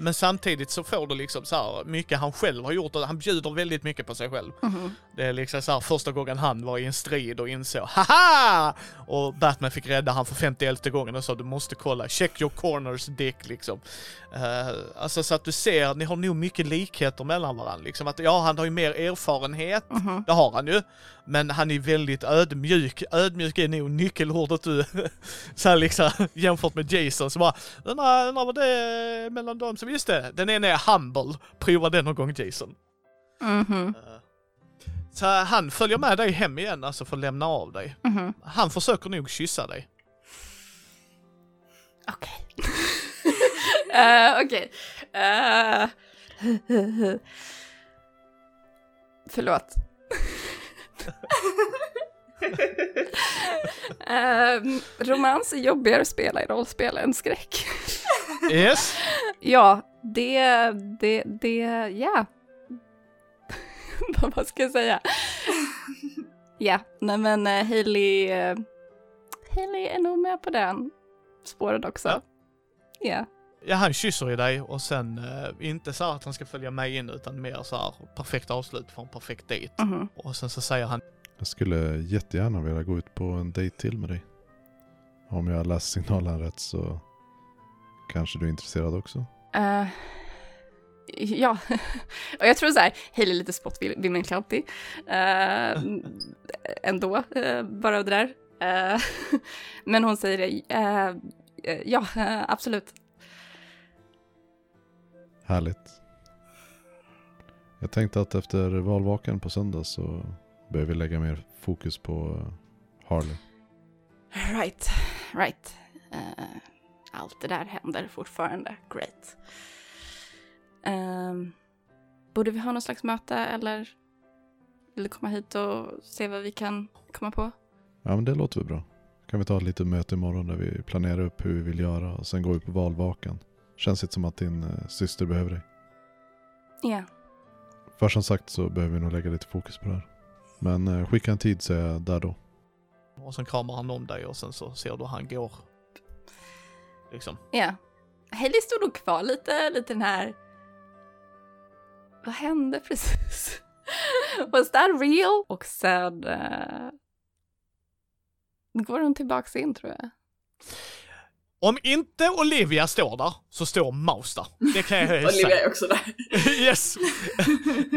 Men samtidigt så får du liksom så här mycket han själv har gjort och han bjuder väldigt mycket på sig själv. Mhm. Det är liksom så här första gången han var i en strid och insåg haha! Och Batman fick rädda han för 51 gången och sa du måste kolla, check your corners dick liksom. Uh, alltså så att du ser, ni har nog mycket likheter mellan varandra liksom. Att ja, han har ju mer erfarenhet, Mhm. det har han ju. Men han är väldigt ödmjuk. Ödmjuk är nog nyckelordet du, <laughs> så liksom jämfört med Jason så bara, undrar, undrar vad det är mellan dem. Så just det, den ena är humble. Prova den någon gång Jason. Mhm. Så han följer med dig hem igen, alltså för att lämna av dig. Mhm. Han försöker nog kyssa dig. Okej. <laughs> Eh, Okej. Eh, <laughs> Förlåt. <laughs> Ehm, romans är jobbigare att spela i rollspel än skräck. Yes. <laughs> ja, det, det, det, ja. Vad- <laughs> Vad ska jag säga? ja, nej men uh, Hailey, uh, Hailey är nog med på den spåret också. Ja. Ja. Ja, han kysser i dig och sen eh, inte så att han ska följa med in utan mer så här perfekt avslut för en perfekt dejt. Mhm. Och sen så säger han Jag skulle jättegärna vilja gå ut på en dejt till med dig. Om jag läst signalen rätt så kanske du är intresserad också. Eh, ja, <laughs> och jag tror så här, Hailey är lite spottvill alltid. Uh, ändå, uh, bara av det där. Eh, <laughs> men hon säger det, eh, eh, ja, eh, absolut. Härligt. Jag tänkte att efter valvakan på söndag så bör vi lägga mer fokus på eh, Harley. Right, right. Eh, allt det där händer fortfarande, great. Ehm, borde vi ha någon slags möte eller vill du komma hit och se vad vi kan komma på? Ja men det låter väl bra. Kan vi ta ett litet möte imorgon där vi planerar upp hur vi vill göra och sen går vi på valvakan. Känns inte som att din eh, syster behöver dig. Ja. För som sagt så behöver vi nog lägga lite fokus på det här. Men eh, skicka en tid så är jag där då. och sen kramar han om dig och sen så ser du han går. Liksom. Ja. Hailey stod nog kvar lite, lite den här... Vad hände precis? <laughs> Was that real? Och sen... Uh... Går hon tillbaks in tror jag. Om inte Olivia står där så står Maus där. Det kan jag <laughs> säga. Olivia är också där. <laughs> yes!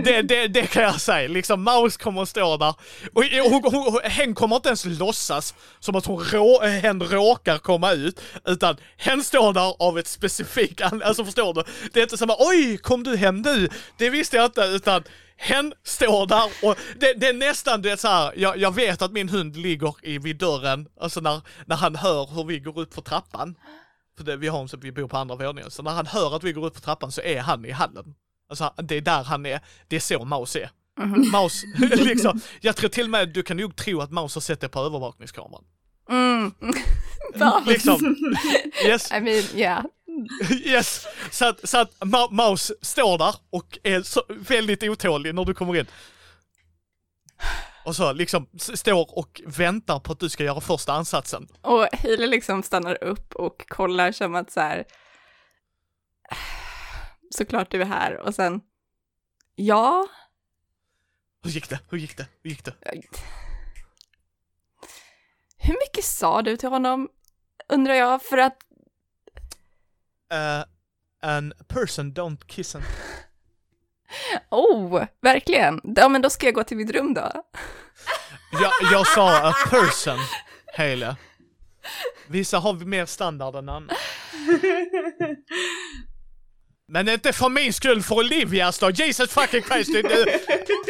Det, det, det kan jag säga. Liksom Maus kommer att stå där. Och hon, hon, hen kommer inte ens låtsas som att hon rå, hen råkar komma ut. Utan hen står där av ett specifikt Alltså förstår du? Det är inte som att oj, kom du hem nu? Det visste jag inte. Utan hen står där och det, det är nästan det är så här. Jag, jag vet att min hund ligger i, vid dörren. Alltså när, när han hör hur vi går upp för trappan. För det, vi, har, så vi bor på andra våningen. Så när han hör att vi går upp för trappan så är han i hallen. Alltså det är där han är. Det är så Maus är. Maus, <laughs> liksom. Jag tror till och med du kan nog tro att Maus har sett det på övervakningskameran. Mm. <laughs> Liksom. Yes, I mean, yeah. <laughs> yes. Så att, så att Ma- Maus står där och är väldigt otålig när du kommer in. Och så liksom står och väntar på att du ska göra första ansatsen. Och Hailey liksom stannar upp och kollar som att så här... Såklart du är här och sen... Ja. Hur gick det? Hur gick det? Hur gick det? Hur mycket sa du till honom? Undrar jag, för att... Uh, an person don't kiss and... <laughs> Oh, verkligen. Ja, men då ska jag gå till mitt rum då. Jag, jag sa a person, Hele. Vissa har mer standard än andra. Men inte för min skull, för Olivias då. Jesus fucking Christ. Du.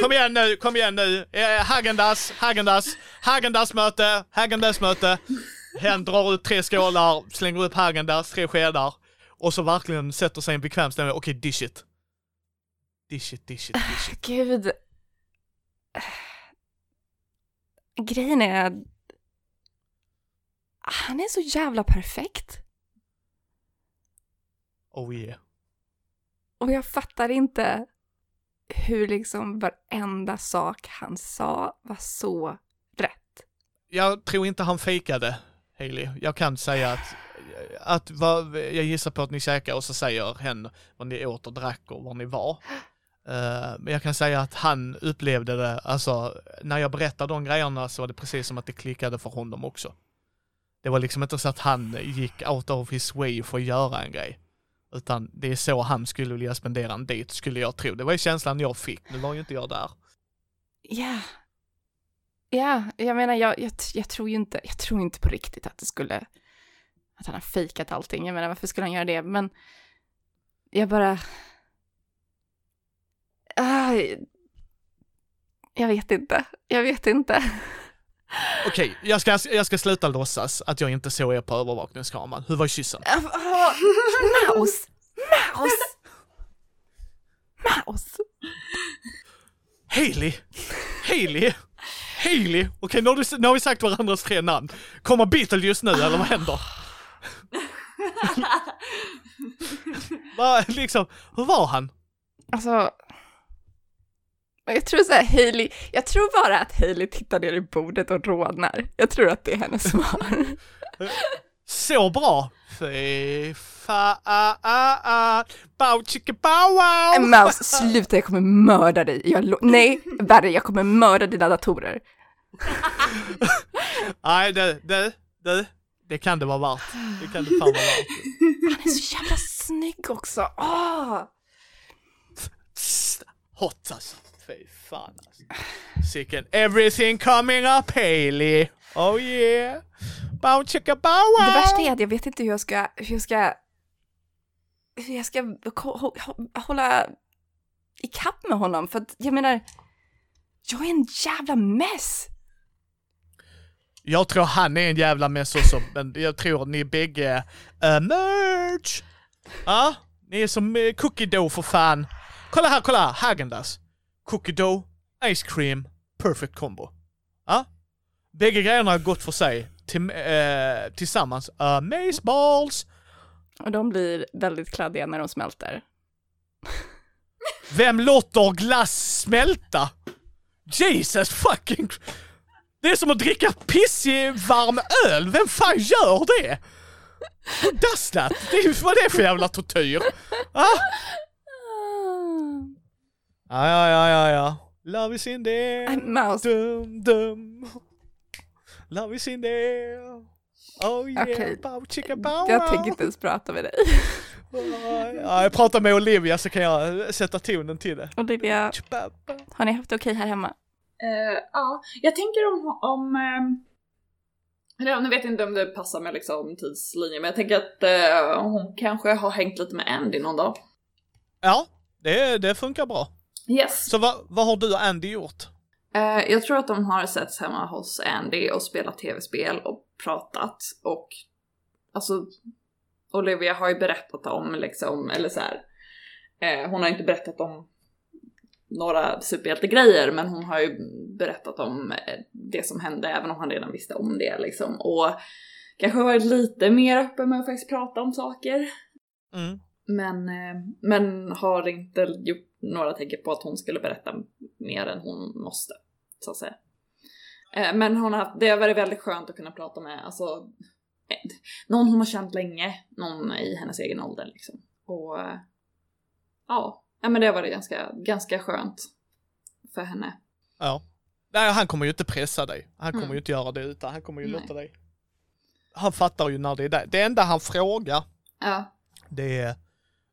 Kom igen nu, kom igen nu. Eh, Hagendas, Hagendas, Hagendas möte, Hagendas möte. Hen drar ut tre skålar, slänger upp Hagendas, tre skedar. Och så verkligen sätter sig i en bekväm ställning. Okej, dish it. Dish it, dish it, dish it. Gud. Grejen är... Han är så jävla perfekt. Oh yeah. Och jag fattar inte hur liksom varenda sak han sa var så rätt. Jag tror inte han fejkade, Hailey. Jag kan säga att, att vad, jag gissar på att ni käkar och så säger hen vad ni åt och drack och var ni var. Eh, men jag kan säga att han upplevde det, alltså när jag berättade de grejerna så var det precis som att det klickade för honom också. Det var liksom inte så att han gick out of his way för att göra en grej. Utan det är så han skulle vilja spendera en dejt, skulle jag tro. Det var ju känslan jag fick, nu var ju inte jag där. Ja. Ja, jag menar, jag, jag, jag tror ju inte, jag tror inte på riktigt att det skulle, att han har fejkat allting. Jag menar, varför skulle han göra det? Men jag bara... Ah, jag vet inte, jag vet inte. Okej, jag, ska, jag ska sluta låtsas att jag inte såg er på övervakningskameran. Hur var kyssen? Ah, Maus! Maus! Maus! Hailey! Hailey! Hailey! Okej, nu, har du- nu har vi sagt varandras tre namn. Kommer Beetlejuice nu eller vad händer? <laughs> Va, liksom, hur var han? Alltså, jag tror så här, Hailey, jag tror bara att Hailey tittar ner i bordet och rodnar. Jag tror att det är hennes svar. <laughs> Så bra! Fy fan, bow chicka bow wow! Mouse, sluta, jag kommer mörda dig. Jag Nej, värre, jag kommer mörda dina datorer. <laughs> Nej, det, det, det, det kan det vara värt. Det kan det fan vara värt. Han är så jävla snygg också. Åh! Hot alltså. Fy fan alltså. Sicken everything coming up Hailey. Oh yeah. Bow chicka bow wow. Det värsta är att jag vet inte hur jag ska, hur jag ska, hur jag ska hå- hå- hå- hålla ikapp med honom. För att jag menar, jag är en jävla mess. Jag tror han är en jävla mess också, men jag tror ni bägge uh, merge. Ja, ni är som uh, cookie dough för fan. Kolla här, kolla här, Häagen-Dazs. Cookie dough, ice cream, perfect combo. Ja, bägge grejerna har gått för sig. Till, eh, tillsammans, amazeballs. Och de blir väldigt kladdiga när de smälter. Vem låter glass smälta? Jesus fucking... Det är som att dricka pissig varm öl. Vem fan gör det? That? Det är vad det är för jävla tortyr. Ah? Ja, ja, ja, ja, ja. Love is in there. Äh, Mouse, Dum, dum. Love is in there. Oh yeah, Okej. bow chicka bow jag tänker inte ens prata med dig. <laughs> Ja, jag pratar med Olivia så kan jag sätta tonen till det. Olivia, har ni haft det okej här hemma? Eh, ja, jag tänker om, om ehm, eller nu vet jag inte om det passar med liksom tidslinjen, men jag tänker att eh, hon kanske har hängt lite med Andy någon dag. Ja, det, det funkar bra. Yes. Så vad, vad har du och Andy gjort? Eh, jag tror att de har setts hemma hos Andy och spelat tv-spel och pratat och alltså Olivia har ju berättat om liksom, eller så här. Eh, hon har inte berättat om några superhjältegrejer men hon har ju berättat om eh, det som hände även om han redan visste om det liksom och kanske varit lite mer öppen med att faktiskt prata om saker. Mm. Men, eh, men har inte gjort några tecken på att hon skulle berätta mer än hon måste, så att säga. Eh, Men hon har haft, det har varit väldigt skönt att kunna prata med, alltså, eh, någon hon har känt länge, någon i hennes egen ålder liksom. Och ja, ja men det har varit ganska, ganska skönt för henne. Ja. Nej, han kommer ju inte pressa dig. Han kommer Mm. ju inte göra det utan han kommer ju Nej. låta dig. Han fattar ju när det är där. Det enda han frågar, Ja, det är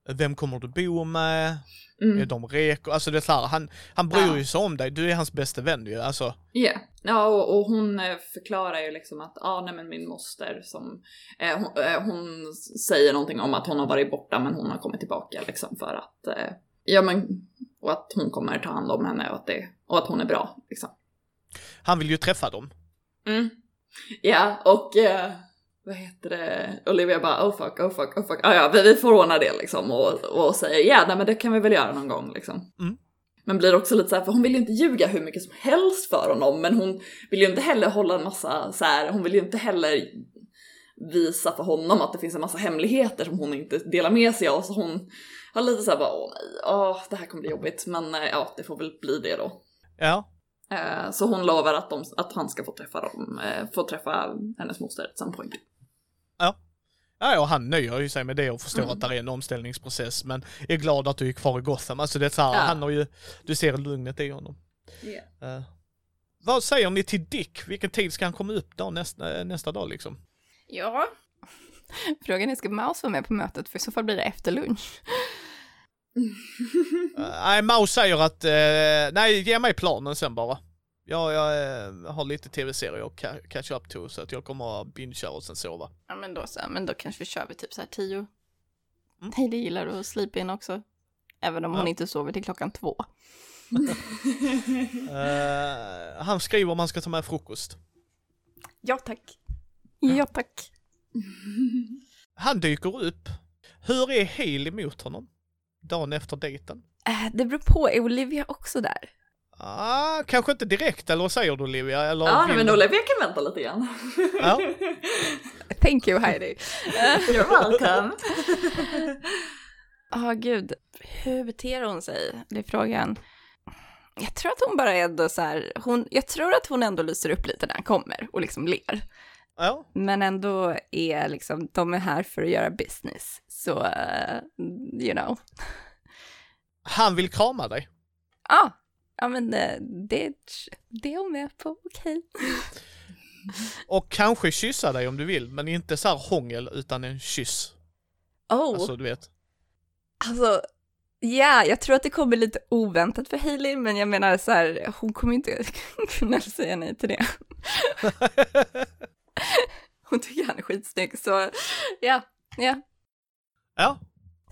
Vem kommer du bo med? Är Mm. de reko? Alltså det är så här, han, han bryr Ja. ju sig om dig, du är hans bästa vän ju. Alltså, Ja, ja och, och hon eh, förklarar ju liksom att, ja ah, nej men min moster som, eh, hon, eh, hon säger någonting om att hon har varit borta men hon har kommit tillbaka liksom för att, eh, ja men, och att hon kommer ta hand om henne och att, det, och att hon är bra liksom. han vill ju träffa dem. Mm. Ja, och eh, vad heter det, Olivia bara oh fuck, oh fuck, oh fuck, ah, ja vi, vi får ordna det liksom och, och säger ja nej men det kan vi väl göra någon gång liksom. Mm. Men blir också lite så här, för hon vill ju inte ljuga hur mycket som helst för honom men hon vill ju inte heller hålla en massa så här, hon vill ju inte heller visa för honom att det finns en massa hemligheter som hon inte delar med sig av så hon har lite så här bara åh nej, åh, det här kommer bli jobbigt men eh, ja det får väl bli det då. Ja, Eh, Så hon lovar att, de, att han ska få träffa dem, eh, få träffa hennes moster at some point. Ja, och han nöjer ju sig med det och förstår Mm. att det är en omställningsprocess men är glad att du är kvar i Gotham. Alltså det är så här, Ja. han har ju, du ser lugnet i honom. Yeah. Eh, vad säger ni till Dick? Vilken tid ska han komma upp då nästa, nästa dag liksom? Ja. <laughs> Frågan är, ska Maus vara med på mötet? För i så fall blir det efter lunch. Eh, Nej, Maus säger att, eh, nej ge mig planen sen bara. Ja, jag eh, har lite tv-serier att ca- catch up to så att jag kommer att bingea och sen sova. Ja, men då så. Men då kanske vi kör vid typ så här tio. Mm. Hailey gillar att sleep in också. Även om hon Ja. inte sover till klockan två. <laughs> Eh, han skriver om han ska ta med frukost. Ja, tack. Ja, tack. <laughs> Han dyker upp. Hur är Haley mot honom? Dagen efter dejten? Äh, det beror på, är Olivia också där? Ah, kanske inte direkt, eller vad säger du Olivia? Eller Ja, vill men Olivia kan vänta lite grann. Ja. <laughs> Thank you Heidi. <laughs> You're welcome. Ja, <laughs> gud. Hur beter hon sig? Det är frågan. Jag tror att hon bara är ändå så här, hon, jag tror att hon ändå lyser upp lite när han kommer och liksom ler. ja. Men ändå är liksom, de är här för att göra business. Så, eh, you know. Han vill krama dig. Ja, ja men eh, det, det är hon med på, okej. Och kanske kyssa dig om du vill, men inte så här hångel utan en kyss. Oh, Alltså du vet. alltså, ja, jag tror att det kommer lite oväntat för Hailey, men jag menar så här, hon kommer inte <laughs> kunna säga nej till det. <laughs> Hon tycker han är skitsnygg, så ja, ja. ja,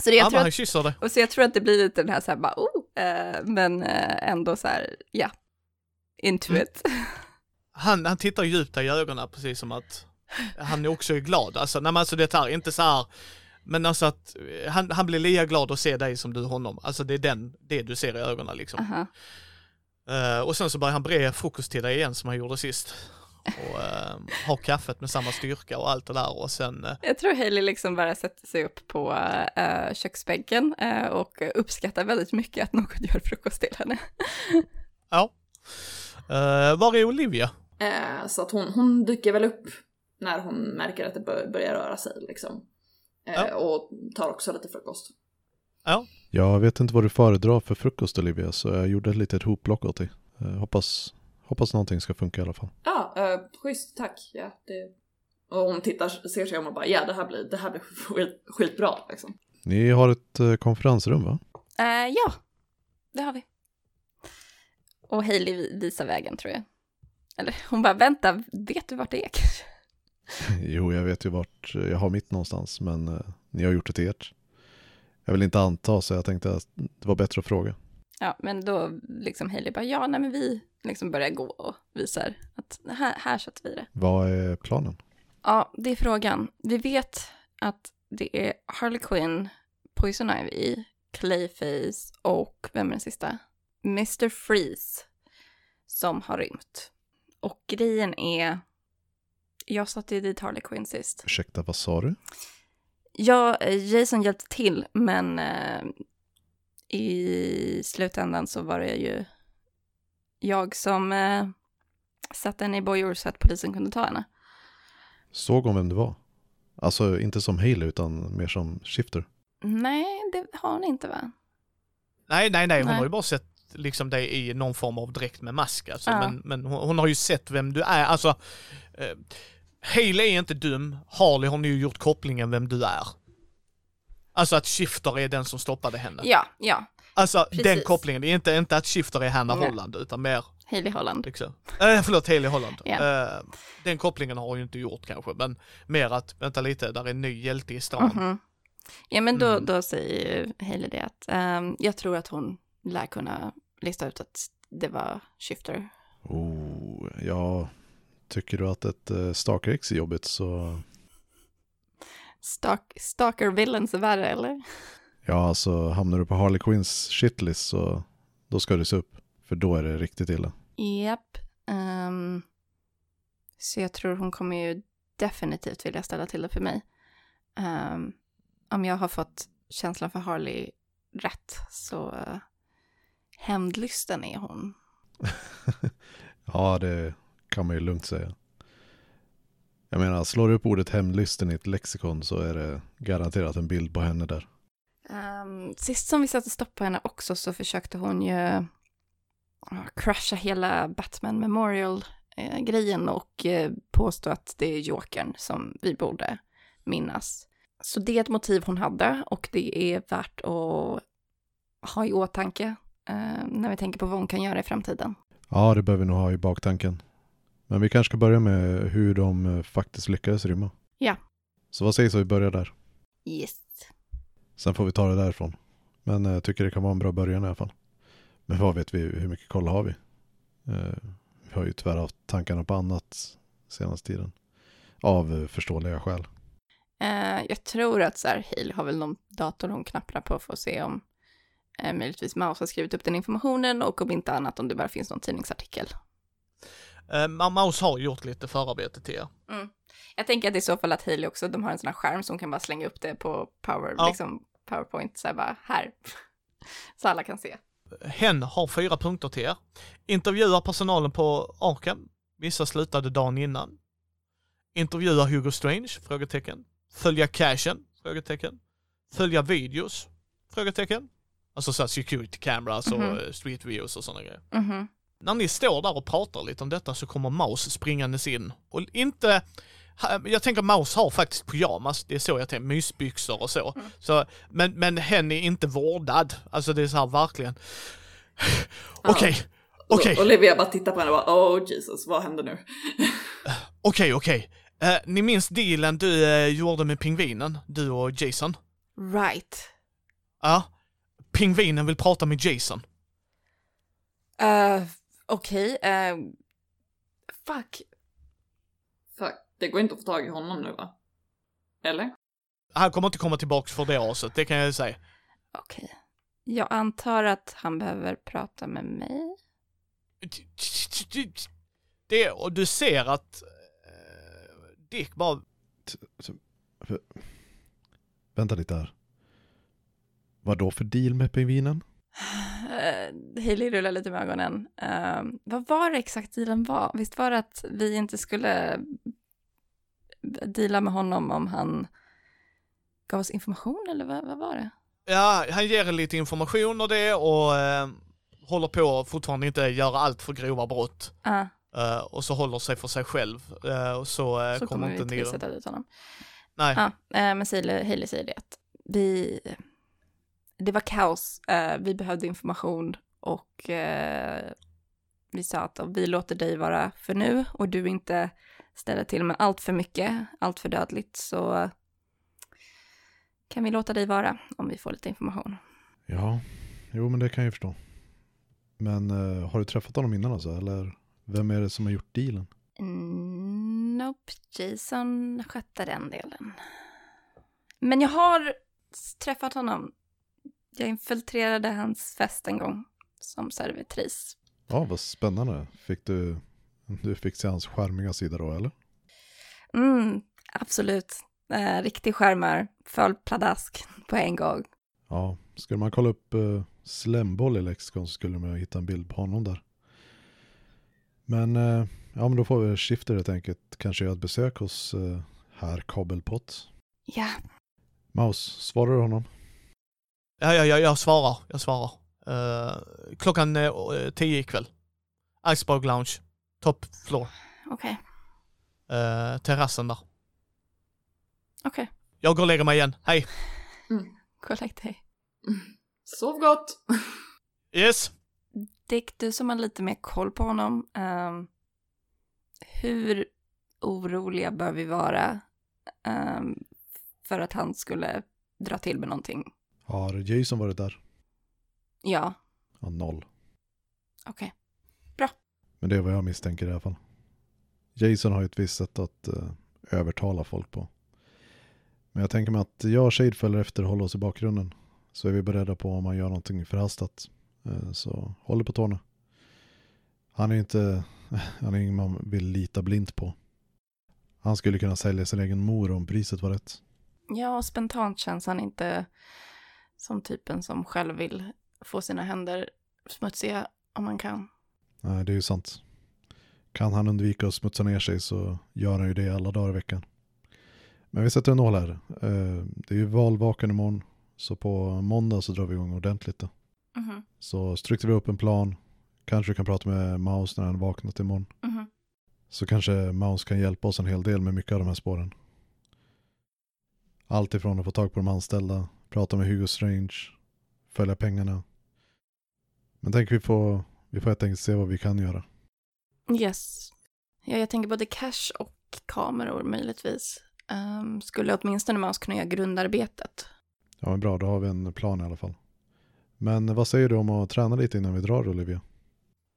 Så det, ja jag, men tror han att, kysser dig. och så jag tror att det blir lite den här så här bara, oh, eh, men eh, ändå så här, ja, into Mm. it. <laughs> Han, han tittar djupt i ögonen precis som att han är också glad. Alltså, nej, men alltså det är inte så här, men alltså att eh, han, han blir lika glad att se dig som du honom. Alltså det är den, det du ser i ögonen liksom. Aha. Eh, och sen så börjar han bre frukost till dig igen som han gjorde sist. Och uh, har kaffet med samma styrka och allt det där och sen, eh, Jag tror Hailey liksom bara sätter sig upp på uh, köksbänken eh, och uppskattar väldigt mycket att någon gör frukost till henne. <laughs> ja. Uh, var är Olivia? Eh, så att hon, hon dyker väl upp när hon märker att det bör, börjar röra sig liksom. Eh, Ja. Och tar också lite frukost. Jag vet inte vad du föredrar för frukost Olivia, så jag gjorde ett litet hopplock åt dig. Eh, hoppas, hoppas någonting ska funka i alla fall. Ja, eh, schysst, tack. Ja, det... Och hon tittar, ser sig om och bara ja, det här blir, det här blir skit, skitbra liksom. Ni har ett eh, konferensrum va? Eh, ja, det har vi. Och Hailey vi- visar vägen tror jag. Eller hon bara, vänta, vet du vart det är kanske? <laughs> Jo, jag vet ju vart jag har mitt någonstans, men eh, ni har gjort det till ert. Jag vill inte anta, så jag tänkte att det var bättre att fråga. Ja, men då liksom Hailey bara, ja, nej men vi liksom börjar gå och visar att här, här sätter vi det. Vad är planen? Ja, det är frågan. Vi vet att det är Harley Quinn, Poison Ivy, Clayface och vem är den sista? Mr. Freeze som har rymt. Och grejen är, jag satte ju dit Harley Quinn sist. Ursäkta, vad sa du? Ja, eh, Jason hjälpte till, men eh, i slutändan så var det ju jag som eh, satte henne i bojor så att polisen kunde ta henne. Såg hon vem det var? Alltså inte som Haley utan mer som Shifter. Nej, det har hon inte va? Nej, nej, nej, hon Nej. har ju bara sett liksom dig i någon form av dräkt med mask alltså. Ja. Men, men hon, hon har ju sett vem du är. Alltså, eh, Haley är inte dum. Harley har nu gjort kopplingen vem du är. Alltså att Shifter är den som stoppade henne. Ja, ja. Alltså den Precis. kopplingen, det är inte, inte att Shifter är Hanna Nej. Holland utan mer Hailey Holland. liksom. Äh, förlåt, Haley Holland. Ja. Eh, den kopplingen har hon ju inte gjort kanske, men mer att, vänta lite, där är en ny hjälte i stan. Mhm. Ja, men då, Mm. då säger ju Hailey det att ehm, jag tror att hon lär kunna lista ut att det var Shifter. Oh, ja, tycker du att ett uh, Stalker X är jobbigt så Stalk, stalker villains är värre, eller? ja, alltså hamnar du på Harley Quinns shitlist så då ska du se upp. För då är det riktigt illa. Japp. Ehm, så jag tror hon kommer ju definitivt vilja ställa till det för mig. Ehm, om jag har fått känslan för Harley rätt så uh, hämndlysten är hon. <laughs> ja, det kan man ju lugnt säga. Jag menar, slår du upp ordet hemlysten i ett lexikon så är det garanterat en bild på henne där. Um, sist som vi satte stopp på henne också så försökte hon ju uh, crasha hela Batman Memorial-grejen och uh, påstå att det är Jokern som vi borde minnas. Så det är ett motiv hon hade och det är värt att ha i åtanke uh, när vi tänker på vad hon kan göra i framtiden. Ja, det behöver vi nog ha i baktanken. Men vi kanske ska börja med hur de eh, faktiskt lyckades rymma. Ja. Så vad sägs om vi börjar där? Yes. Sen får vi ta det därifrån. Men eh, jag tycker det kan vara en bra början i alla fall. Men vad vet vi, hur mycket koll har vi? Eh, Vi har ju tyvärr haft tankarna på annat senaste tiden. Av eh, förståeliga skäl. Eh, jag tror att Hale har väl någon dator hon knappar på för att se om möjligtvis Mouse har skrivit upp den informationen och om inte annat om det bara finns någon tidningsartikel. Uh, Maus har gjort lite förarbete till er. Jag tänker att i så fall att Hailey också, de har en sån här skärm som kan bara slänga upp det på power, Ja. liksom powerpoint, så här bara här. <laughs> så alla kan se. Hen har fyra punkter till er. Intervjuar personalen på Arkham. Vissa slutade dagen innan. Intervjuar Hugo Strange? Frågetecken. Följa cashen? Frågetecken. Följa videos? Frågetecken. Alltså så här security cameras och Mhm. eh, street views och sådana grejer. Mhm. När ni står där och pratar lite om detta så kommer Maus springandes in. Och inte... Jag tänker Maus har faktiskt pyjamas, det är så jag tänker, mysbyxor och så. så men, men hen är inte vårdad. Alltså det är så här verkligen... <laughs> Okej, okej, Och Olivia bara tittar på henne och bara oh Jesus, vad händer nu? <laughs> okej, okej. Eh, ni minns dealen du eh, gjorde med pingvinen, du och Jason? Right. Ja. Pingvinen vill prata med Jason. Uh, Okej. eh, fuck. Fuck, det går inte att få tag i honom nu va? Eller? Han kommer inte komma tillbaks för det aset, det kan jag säga. Okej. Jag antar att han behöver prata med mig. Det, och du ser att eh, Dick bara Vänta lite här. Vad då för deal med pingvinen? Uh, Hailey rullar lite med ögonen. Eh, vad var det exakt dealen var? Visst var det att vi inte skulle deala med honom om han gav oss information eller vad, vad var det? Ja, han ger er lite information och det och eh, håller på att fortfarande inte göra allt för grova brott. Ah, Eh, och så håller sig för sig själv. Eh, och så, eh, så kommer kommer vi inte sätta dit honom. Nej. Eh, men Hailey säger det att vi, det var kaos, eh, vi behövde information och eh, vi sa att vi låter dig vara för nu och du inte ställer till med allt för mycket, allt för dödligt så kan vi låta dig vara om vi får lite information. Ja, jo men det kan jag förstå. Men eh, har du träffat honom innan alltså? Eller vem är det som har gjort dealen? Mm, nope, Jason skötte den delen. Men jag har träffat honom. Jag infiltrerade hans fest en gång som servitris. Ja, vad spännande. Fick du, du fick se hans charmiga sida då eller? Mm, absolut. Eh, riktig skärmar, föll pladask på en gång. Ja, skulle man kolla upp uh, slemboll i lexikon så skulle man hitta en bild på honom där. Men eh, ja, men då får vi skifta helt enkelt. Kanske göra ett besök hos uh, herr Kabelpott. Ja, Maus, svarar du honom? Ja, ja, ja, jag svarar. Jag svarar. Eh, klockan uh, tio ikväll. Iceberg Lounge. Top floor. okej. Uh, terrassen där. Okej. Jag går och lägger mig igen. Hej. Gå och lägg dig. Sov gott! Yes. Dick, du som har lite mer koll på honom. ehm, hur oroliga bör vi vara ehm, för att han skulle dra till med någonting? Har Jason varit där? Ja, Ja, noll. okej. Men det är vad jag misstänker i alla fall. Jason har ju ett visst sätt att eh, övertala folk på. Men jag tänker mig att jag och Shade följer efter och håller oss i bakgrunden. Så är vi beredda på om man gör någonting förhastat. Eh, så håll på tårna. Han är ju inte, <laughs> han är ingen man vill lita blint på. Han skulle kunna sälja sin egen mor om priset var rätt. Ja, och spontant känns han inte som typen som själv vill få sina händer smutsiga om man kan. Nej, det är ju sant. Kan han undvika att smutsa ner sig så gör han ju det alla dagar i veckan. Men vi sätter en nål här. Eh, Det är ju valvakan imorgon. Så på måndag så drar vi igång ordentligt då. Mhm, Så strukturerar vi upp en plan. Kanske du kan prata med Maus när han vaknat imorgon. mhm. Så kanske Maus kan hjälpa oss en hel del med mycket av de här spåren. Allt ifrån att få tag på de anställda, prata med Hugo Strange, följa pengarna. Men tänk vi får, vi får helt enkelt se vad vi kan göra. Yes. Ja, jag tänker både cash och kameror möjligtvis. Um, skulle åtminstone Maus kunna göra grundarbetet. Ja men bra, då har vi en plan i alla fall. Men vad säger du om att träna lite innan vi drar Olivia?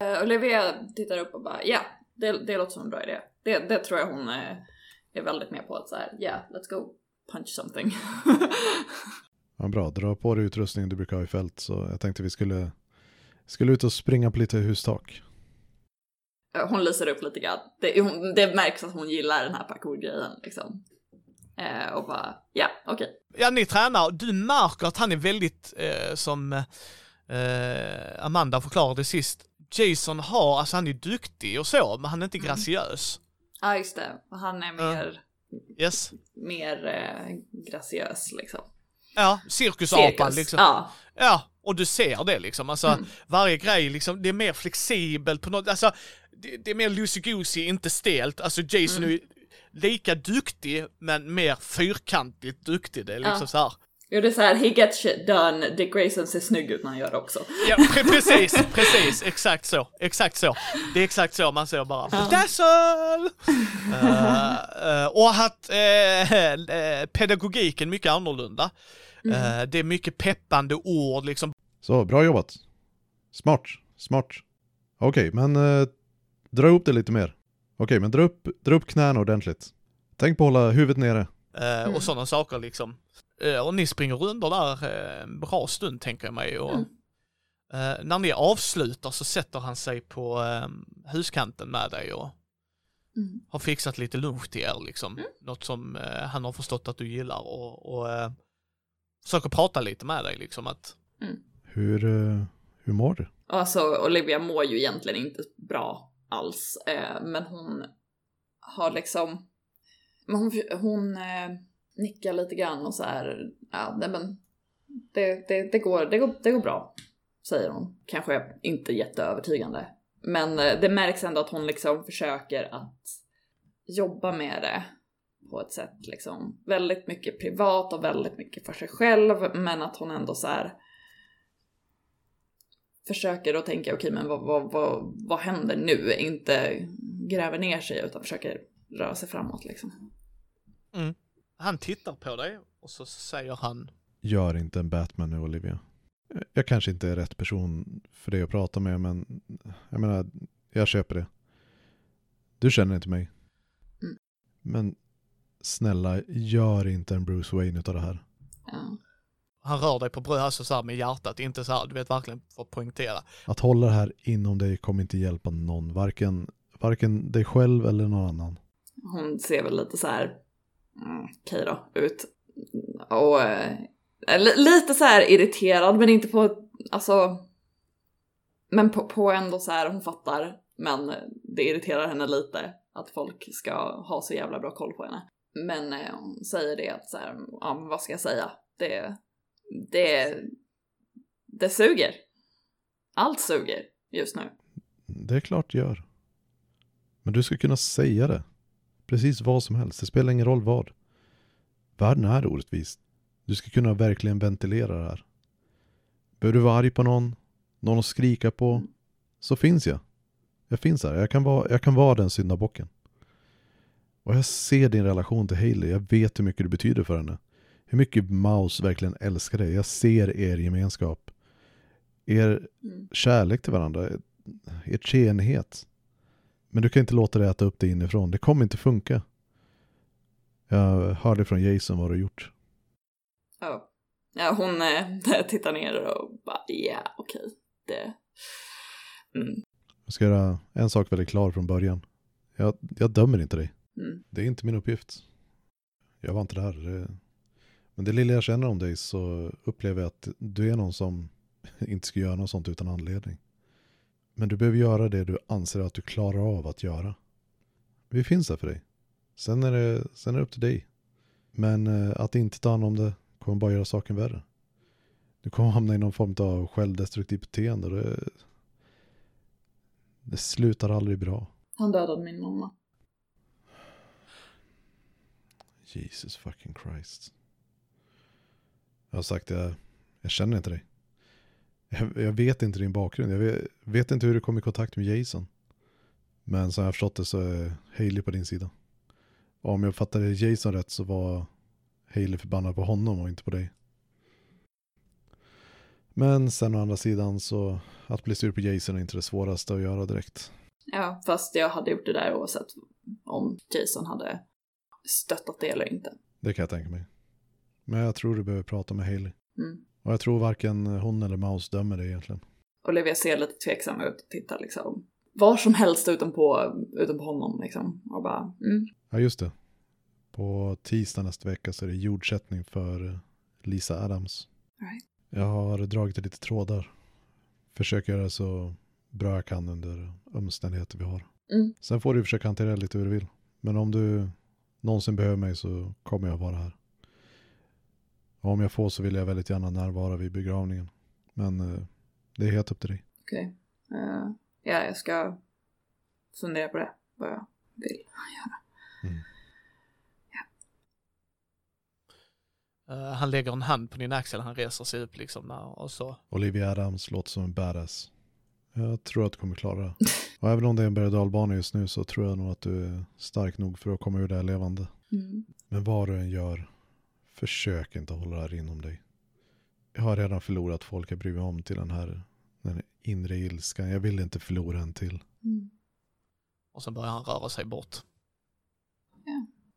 Uh, Olivia tittar upp och bara ja, det, det låter som en bra idé. Det, det tror jag hon eh, är väldigt med på att så här, ja, let's go punch something. <laughs> Ja bra, dra på dig utrustningen du brukar ha i fält så jag tänkte vi skulle, skulle ut och springa på lite hustak. Eh, hon lyser upp lite grann. Det, hon, det märks att hon gillar den här parkour-grejen liksom. Eh, och bara, ja, okej. Ja, ni tränar. Du märker att han är väldigt, eh, som eh, Amanda förklarade sist, Jason har, alltså han är duktig och så, men han är inte Mm. graciös. Ja, just det. Han är mer, Yes. mer eh, graciös liksom. Ja, cirkusapan Cirkus. liksom. Ja. Ja, och du ser det liksom. Alltså, Mm. varje grej liksom, det är mer flexibelt på något, alltså, det, det är mer loosey-goosey, inte stelt. Alltså Jason Mm. är lika duktig, men mer fyrkantigt duktig. Det är liksom Ja. så här. Jo, det är så här, he gets shit done, Dick Grayson ser snygg ut när han gör det också. Ja, pre- precis, precis, exakt så, exakt så. Det är exakt så man ser bara. Dazzle! Eh, eh, och att eh, pedagogiken mycket annorlunda. Eh, det är mycket peppande ord liksom. Så, bra jobbat. Smart, smart. Okej, men eh, dra upp det lite mer. Okej, men dra upp, dra upp knäna ordentligt. Tänk på att hålla huvudet nere. Eh, Mm. Och sådana saker liksom. Eh, och ni springer runt där eh, en bra stund tänker jag mig. Och, Mm. eh, när ni avslutar så sätter han sig på eh, huskanten med dig och Mm. har fixat lite lunch till er liksom. Något som eh, han har förstått att du gillar och, och eh, försöker prata lite med dig liksom att Hur, eh, hur mår du? Alltså, Olivia mår ju egentligen inte bra alls, eh, men hon har liksom... Men hon, hon eh, nickar lite grann och så här, ja, nej men det, det, det, går, det, går, det går bra, säger hon. Kanske inte jätteövertygande. Men det märks ändå att hon liksom försöker att jobba med det på ett sätt liksom väldigt mycket privat och väldigt mycket för sig själv, men att hon ändå så här försöker då tänka, okej men vad, vad, vad, vad händer nu? Inte gräver ner sig utan försöker röra sig framåt liksom. han tittar på dig och så säger han Gör inte en Batman nu Olivia. Jag kanske inte är rätt person för dig att prata med men jag menar, jag köper det. Du känner inte mig. Mm. Men snälla, gör inte en Bruce Wayne utav det här. Ja. Han rör dig på bröstet alltså så här med hjärtat, inte så här, du vet verkligen för att poängtera. Att hålla det här inom dig kommer inte hjälpa någon. Varken, varken dig själv eller någon annan. Hon ser väl lite så här, mm, okej då, ut. Och eh, li- lite så här irriterad men inte på, alltså, men på, på ändå så här, hon fattar. Men det irriterar henne lite att folk ska ha så jävla bra koll på henne. Men eh, hon säger det att så här, ja men vad ska jag säga? Det, det, det suger. Allt suger just nu. Det är klart gör. Men du ska kunna säga det. Precis vad som helst. Det spelar ingen roll vad. Världen är orättvis. Du ska kunna verkligen ventilera det här. Behöver du vara arg på någon, någon att skrika på, så finns jag. Jag finns här, jag kan vara, jag kan vara den syndabocken. Och jag ser din relation till Hailey, jag vet hur mycket det betyder för henne. Hur mycket Mouse verkligen älskar dig. Jag ser er gemenskap. Er Mm. kärlek till varandra. Er treenighet. Men du kan inte låta det äta upp dig inifrån. Det kommer inte funka. Jag hörde från Jason vad du har gjort. Ja. ja, hon eh, <laughs> tittar ner och bara ja, okej. Det... Mm. Jag ska göra en sak väldigt klar från början. Jag, jag dömer inte dig. Mm. Det är inte min uppgift. Jag var inte där. Men det lilla jag känner om dig så upplever jag att du är någon som <laughs> inte ska göra något sånt utan anledning. Men du behöver göra det du anser att du klarar av att göra. Vi finns här för dig. Sen är det, sen är det upp till dig. Men eh, att inte ta hand om det kommer bara göra saken värre. Du kommer hamna i någon form av självdestruktivt beteende. och Det, det slutar aldrig bra. Han dödade min mamma. Jesus fucking Christ. Jag har sagt det, jag känner inte dig. Jag, jag vet inte din bakgrund. Jag vet, vet inte hur du kom i kontakt med Jason. Men som jag har förstått det så är Haley på din sida. Och om jag fattade Jason rätt så var Haley förbannad på honom och inte på dig. Men sen å andra sidan så att bli sur på Jason är inte det svåraste att göra direkt. Ja, fast jag hade gjort det där oavsett om Jason hade stöttat det eller inte. Det kan jag tänka mig. Men jag tror du behöver prata med Hailey. Mm. Och jag tror varken hon eller Mouse dömer dig egentligen. Olivia ser lite tveksam ut och tittar liksom var som helst utom på, utom på honom liksom. Och bara, mm. Ja, just det. På tisdag nästa vecka så är det jordsättning för Lisa Adams. Right. Jag har dragit lite trådar. Försöker göra så bra jag kan under omständigheter vi har. Mm. Sen får du försöka hantera det lite hur du vill. Men om du någonsin behöver mig så kommer jag vara här. Och om jag får så vill jag väldigt gärna närvara vid begravningen. Men eh, det är helt upp till dig. Okej. Eh, ja, jag ska fundera på det, vad jag vill göra. Eh, han lägger en hand på din axel, han reser sig upp liksom där, och så. Olivia Adams låter som en badass. Jag tror att du kommer klara det. Och även om det är en berg och dalbana just nu så tror jag nog att du är stark nog för att komma ur det här levande. Mm. Men vad du än gör, försök inte hålla det här inom dig. Jag har redan förlorat folk jag bryr mig om till den här, den här inre ilskan. Jag vill inte förlora en till. Mm. Och sen börjar han röra sig bort.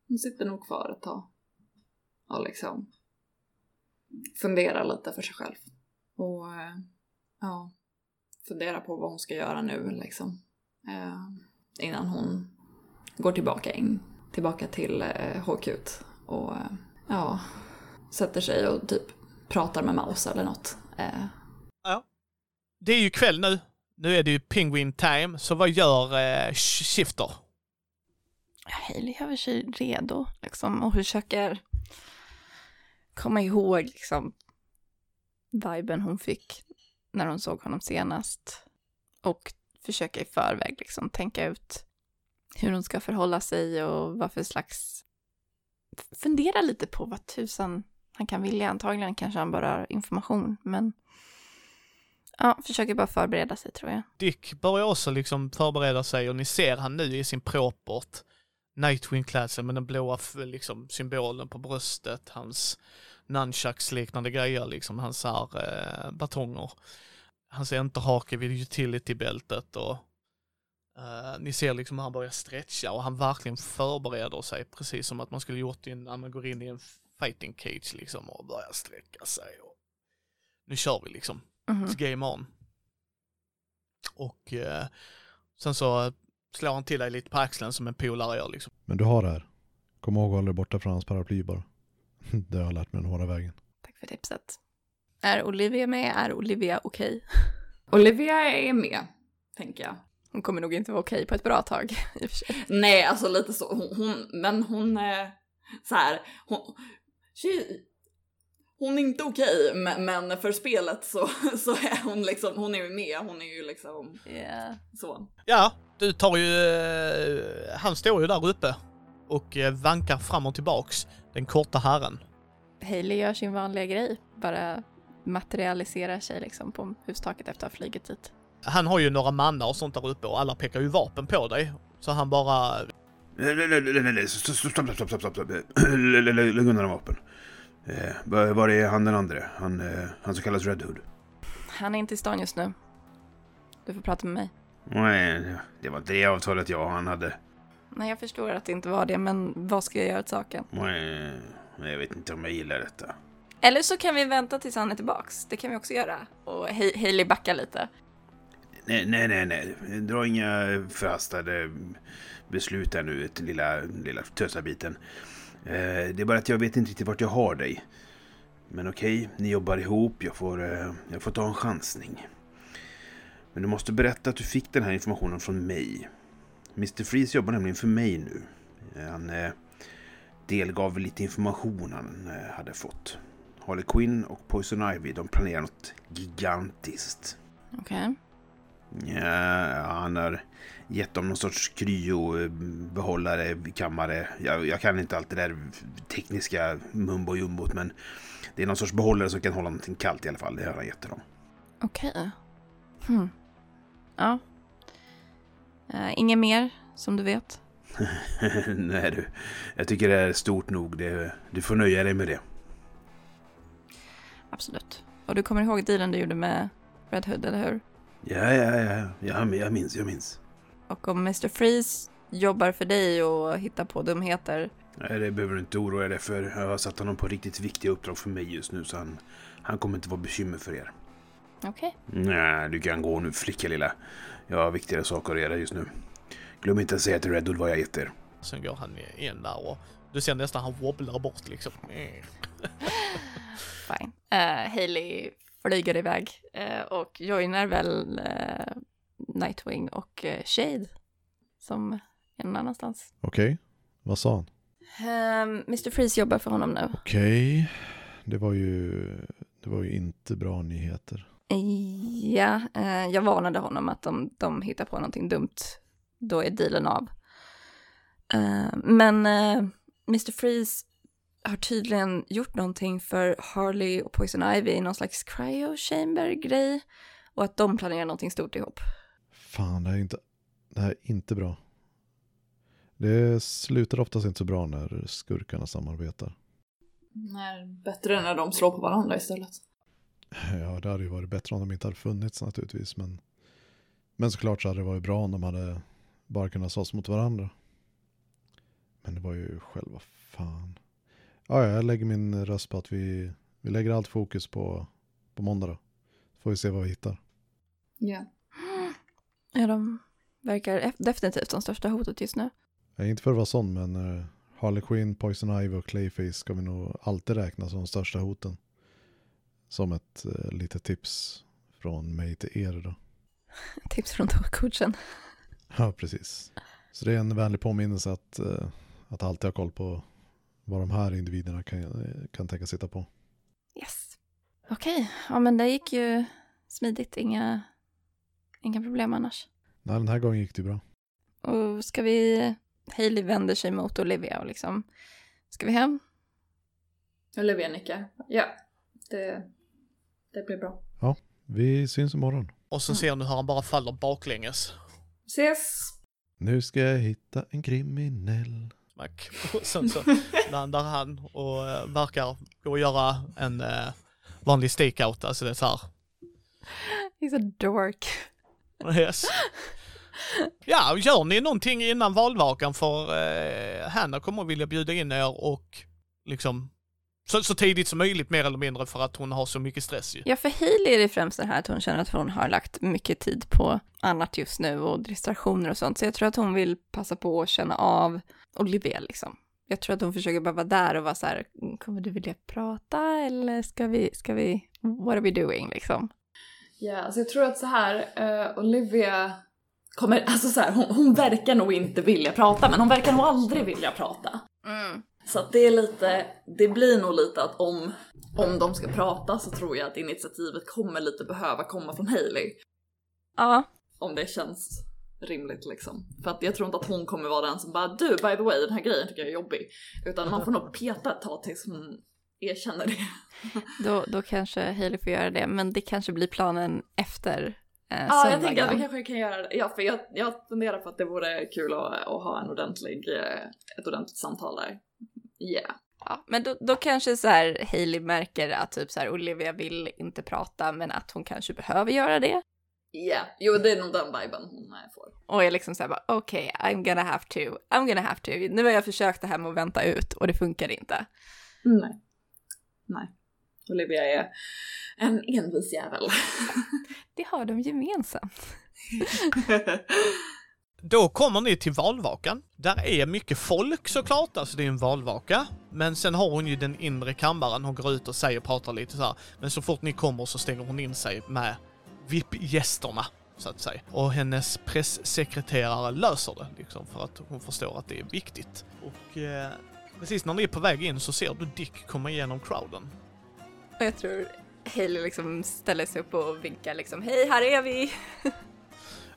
Hon sitter nog kvar ett tag. Och liksom funderar lite för sig själv. Och eh, ja, funderar på vad hon ska göra nu liksom. Eh, innan hon går tillbaka in, tillbaka till eh, HQ. Och eh, ja, sätter sig och typ pratar med Maus eller något. Eh, Det är ju kväll nu. Nu är det ju Penguin time, så vad gör eh, Sh- Shifter? Hailey gör sig redo liksom och försöker komma ihåg liksom viben hon fick när hon såg honom senast. Och försöka i förväg liksom tänka ut hur hon ska förhålla sig och vad för slags... Fundera lite på vad tusan han kan vilja. Antagligen kanske han bara har information, men ja, försöker bara förbereda sig tror jag. Dick börjar också liksom förbereda sig och ni ser han nu i sin propert Nightwing-klädsel med den blåa liksom, symbolen på bröstet, hans nunchucks-liknande grejer, liksom hans så här, eh, batonger. Hans enterhake vid utility-bältet och eh, ni ser liksom hur han börjar stretcha och han verkligen förbereder sig precis som att man skulle gjort in, när man går in i en fighting cage liksom och börjar sträcka sig. Och... Nu kör vi liksom. Mhm. It's game on. Och eh, sen så slår han till dig lite på axeln som en polare gör liksom. Men du har det här. Kom ihåg att hålla dig borta från hans paraply bara. <laughs> Det har jag lärt mig den hårda vägen. Tack för tipset. Är Olivia med? Är Olivia okej? <laughs> Olivia är med, tänker jag. Hon kommer nog inte vara okej på ett bra tag <laughs> i och för sig. Nej, alltså lite så. Hon, hon men hon är så här. Hon, tjej, hon är inte okej, men, men för spelet så, så är hon liksom, hon är ju med. Hon är ju liksom Yeah. så. Ja, du tar ju, eh, han står ju där uppe och eh, vankar fram och tillbaks, den korta herren. Hailey gör sin vanliga grej, bara materialiserar sig liksom på hustaket efter att ha flugit dit. Han har ju några mannar och sånt där uppe och alla pekar ju vapen på dig. Så han bara... Nej, nej, nej, nej, nej, nej, stopp, stopp, stopp, stopp, stopp, stopp, stopp. Lä- lä- lä- Lägg undan vapen. Eh, var är han den andra? Han, eh, han som kallas Red Hood? Han är inte i stan just nu. Du får prata med mig. Nej, det var inte det avtalet jag och han hade. Nej, jag förstår att det inte var det, men vad ska jag göra åt saken? Nej, jag vet inte om jag gillar detta. Eller så kan vi vänta tills han är tillbaks. Det kan vi också göra. Och Hailey backar lite. Nej, nej, nej, nej. Dra inga förhastade beslut här nu, lilla, lilla tösabiten. Eh, det är bara att jag vet inte riktigt vart jag har dig. Men okej, ni jobbar ihop. Jag får, eh, jag får ta en chansning. Men du måste berätta att du fick den här informationen från mig. Mr. Freeze jobbar nämligen för mig nu. Han eh, delgav lite information han eh, hade fått. Harley Quinn och Poison Ivy, de planerar något gigantiskt. Okej. Ja, han har gett dem någon sorts kryobehållare, kammare. Jag, jag kan inte allt det där tekniska mumbo jumbot men det är någon sorts behållare som kan hålla någonting kallt i alla fall. Det har han gett dem. Okej. Hmm. Ja. Uh, inget mer, som du vet? <laughs> Nej du, jag tycker det är stort nog. Det, du får nöja dig med det. Absolut. Och du kommer ihåg dealen du gjorde med Red Hood, eller hur? Ja, ja, ja, ja jag minns, jag minns. Och om Mr. Freeze jobbar för dig och hittar på dumheter, Nej, det behöver du inte oroa dig för. Jag har satt honom på riktigt viktiga uppdrag för mig just nu så han, han kommer inte vara bekymmer för er. okej. Nej, du kan gå nu flicka lilla. Jag har viktigare saker att göra just nu. Glöm inte att säga till Red Hood vad jag heter. Sen går han in där och du ser nästan han wobblar bort liksom. <laughs> Fine. Uh, Hailey flyger iväg eh, och joinar väl eh, Nightwing och eh, Shade som är någon annanstans. Okej, vad sa han? Um, Mr. Freeze jobbar för honom nu. Okej, det var ju det var ju inte bra nyheter. Ja, eh, jag varnade honom att om de hittar på någonting dumt, då är dealen av. Eh, men eh, Mr. Freeze har tydligen gjort någonting för Harley och Poison Ivy i någon slags cryo chamber grej och att de planerar någonting stort ihop. Fan, det här är inte, det här är inte bra. Det slutar oftast inte så bra när skurkarna samarbetar. Nej, bättre när de slår på varandra istället. Ja, det hade ju varit bättre om de inte hade funnits naturligtvis. Men, men såklart så hade det varit bra om de hade bara kunnat slåss mot varandra. Men det var ju själva fan. Ja, ja, jag lägger min röst på att vi, vi lägger allt fokus på, på måndag då. Får vi se vad vi hittar. Ja. <gasps> Ja, de verkar definitivt som största hotet just nu. Är inte för att vara sån, men uh, Harley Quinn, Poison Ivy och Clayface ska vi nog alltid räkna som de största hoten. Som ett uh, litet tips från mig till er då. <laughs> Tips från coachen. <laughs> Ja, precis. Så det är en vänlig påminnelse att, eh, att alltid ha koll på vad de här individerna kan, eh, kan tänka sitta på. Yes. Okej, ja men det gick ju smidigt, inga, inga problem annars. Nej, den här gången gick det bra. Och ska vi... Hailey vänder sig mot Olivia och liksom... Ska vi hem? Olivia nickar. Ja, det, det blir bra. Vi syns imorgon. Och så ser ni hur han bara faller baklänges. Ses! Nu ska jag hitta en kriminell. Smack. Och sen så landar han och eh, verkar gå och göra en eh, vanlig stakeout, alltså det är så här. He's a dork. Yes. Ja, gör ni någonting innan valvakan för eh, Hanna kommer att vilja bjuda in er och liksom så, så tidigt som möjligt mer eller mindre för att hon har så mycket stress ju. Ja, för Hailey är det främst det här att hon känner att hon har lagt mycket tid på annat just nu och distraktioner och sånt. Så jag tror att hon vill passa på att känna av Olivia liksom. Jag tror att hon försöker bara vara där och vara så här, "Mm, kommer du vilja prata eller ska vi, ska vi, what are we doing liksom? Ja, alltså jag tror att så här, eh, Olivia kommer, alltså så här, hon, hon verkar nog inte vilja prata, men hon verkar nog aldrig vilja prata. Mm. Så att det är lite, det blir nog lite att om, om de ska prata så tror jag att initiativet kommer lite behöva komma från Hailey. Ja, Om det känns rimligt liksom. För att jag tror inte att hon kommer vara den som bara du by the way den här grejen tycker jag är jobbig. Utan man får nog peta ett tag tills hon erkänner det. <laughs> Då, då kanske Hailey får göra det, men det kanske blir planen efter eh, Ja, jag tänker att vi kanske kan göra det. Ja, för jag, jag funderar på att det vore kul att, att ha en ordentlig, eh, ett ordentligt samtal där. Yeah. Ja, men då, då kanske så här Hailey märker att typ så här Olivia vill inte prata, men att hon kanske behöver göra det. Yeah, jo det är nog den viben hon eh, får. Och är liksom såhär bara okej, I'm gonna have to, I'm gonna have to. Nu har jag försökt det här med att vänta ut och det funkar inte. Nej. Nej. Olivia är en envis jävel. Det har de gemensamt. <laughs> <laughs> Då kommer ni till valvakan. Där är mycket folk såklart, alltså det är en valvaka. Men sen har hon ju den inre kammaren, hon går ut och säger och pratar lite så här. Men så fort ni kommer så stänger hon in sig med VIP-gästerna, så att säga. Och hennes pressekreterare löser det, liksom, för att hon förstår att det är viktigt. Och eh, precis när ni är på väg in så ser du Dick komma igenom crowden. Och jag tror Hailey liksom ställer sig upp och vinkar liksom hej, här är vi. <laughs>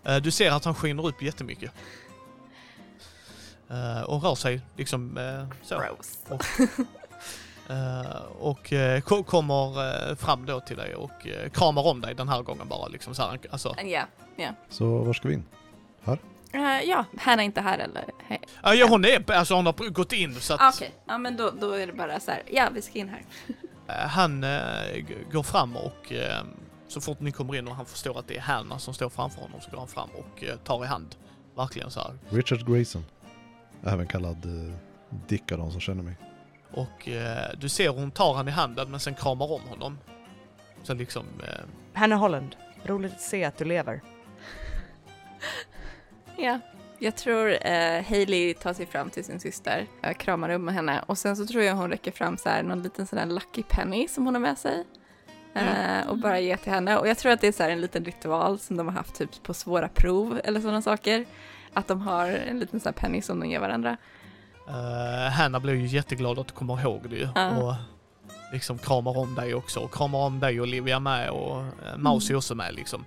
Eh, Du ser att han skiner upp jättemycket. Eh, Och rör sig liksom eh, så. Gross. Och ko- kommer fram då till dig och kramar om dig den här gången bara liksom så här, alltså. Ja, ja. Så var ska vi in? Eh, ja, Hanna är inte här eller? Hej. Ja, ja hon är, alltså hon har gått in så att Okej, ja men då, då är det bara så här, ja vi ska in här. <laughs> han går fram och så fort ni kommer in och han förstår att det är Hanna som står framför honom så går han fram och eh, tar i hand. Verkligen så här. Richard Grayson. Även kallad uh, Dick av de som känner mig. Och eh, du ser hon tar han i handen men sen kramar om honom. Så liksom, eh, Hanna Holland, roligt att se att du lever. <laughs> Ja, jag tror eh, Hailey tar sig fram till sin syster, eh, kramar om henne och sen så tror jag hon räcker fram så här någon liten sån där lucky penny som hon har med sig. Eh, och bara ger till henne. Och jag tror att det är så en liten ritual som de har haft typ på svåra prov eller sådana saker. Att de har en liten sån här penny som de ger varandra. Uh, Hanna blir ju jätteglad att du kommer ihåg det ju. Ja. Och liksom kramar om dig också. Och kramar om dig och Olivia med och uh, Mouse är också med liksom.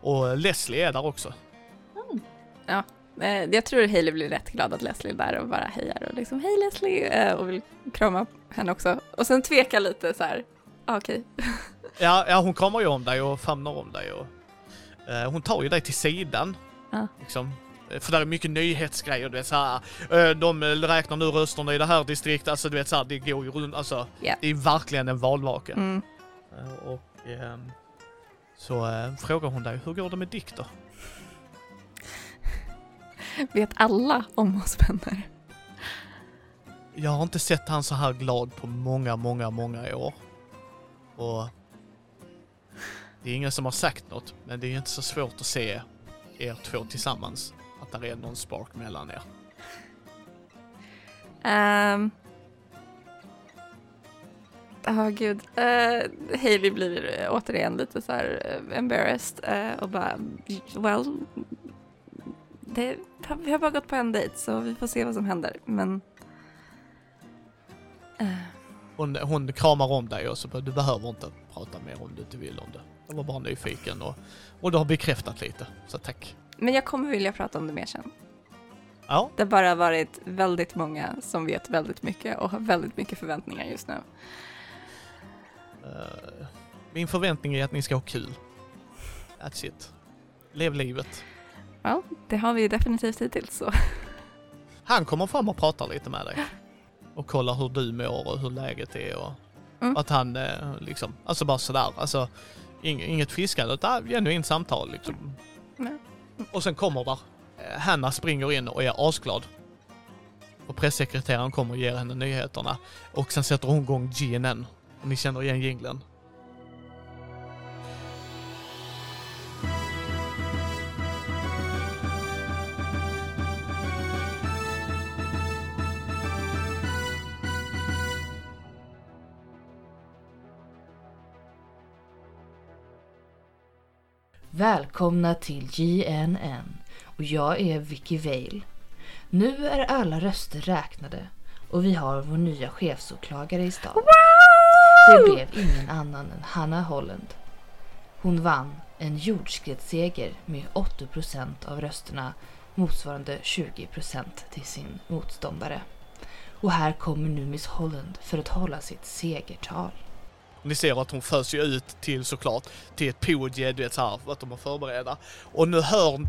Och Leslie är där också. Eh, jag tror Hailey blir rätt glad att Leslie är där och bara hejar och liksom hej Leslie eh, och vill krama henne också. Och sen tvekar lite så här, ah, okej. <laughs> Ja, ja, hon kramar ju om dig och famnar om dig och eh, hon tar ju dig till sidan. Ja. Liksom. Eh, För där är mycket nyhetsgrejer, du vet såhär, uh, de räknar nu rösterna i det här distriktet, alltså du vet såhär, det går ju runt, alltså. Ja. Det är verkligen en valvaka. Mm. Eh, och ehm, så eh, frågar hon dig, hur går det med Dick då? <laughs> Vet alla om oss vänner? Jag har inte sett han så här glad på många, många, många år. Och det är ingen som har sagt något, men det är inte så svårt att se er två tillsammans. Att det är någon spark mellan er. Um, Ja, gud. Eh, uh, Hailey blir eh, återigen lite så här eh, embarrassed uh, och bara, well, det, vi har bara gått på en dejt så vi får se vad som händer. Men, uh. Hon, hon kramar om dig och så bara, du behöver inte prata mer om du inte vill om det. Jag var bara nyfiken och, och du har bekräftat lite, så tack. men jag kommer vilja prata om det mer sen. Ja, Det har bara varit väldigt många som vet väldigt mycket och har väldigt mycket förväntningar just nu. eh, min förväntning är att ni ska ha kul. That's it. Lev livet. Ja, det har vi definitivt hittills så. Han kommer fram och pratar lite med dig. <laughs> Och kollar hur du mår och hur läget är och Mm. att han eh, liksom, alltså bara sådär, alltså ing, inget fiskande utan genuint samtal liksom. Mm. Och sen kommer där, eh, Hanna springer in och är asglad. Och pressekreteraren kommer och ger henne nyheterna. Och sen sätter hon igång GNN. Och ni känner igen jinglen. Välkomna till JNN och jag är Vicky Vale. Nu är alla röster räknade och vi har vår nya chefsåklagare i stan. Det blev ingen annan än Hanna Holland. Hon vann en jordskredsseger med 80% av rösterna motsvarande 20% till sin motståndare. Och här kommer nu Miss Holland för att hålla sitt segertal. Ni ser att hon förs ju ut till såklart till ett podie, du vet såhär, att de är förberedda. Och nu hör,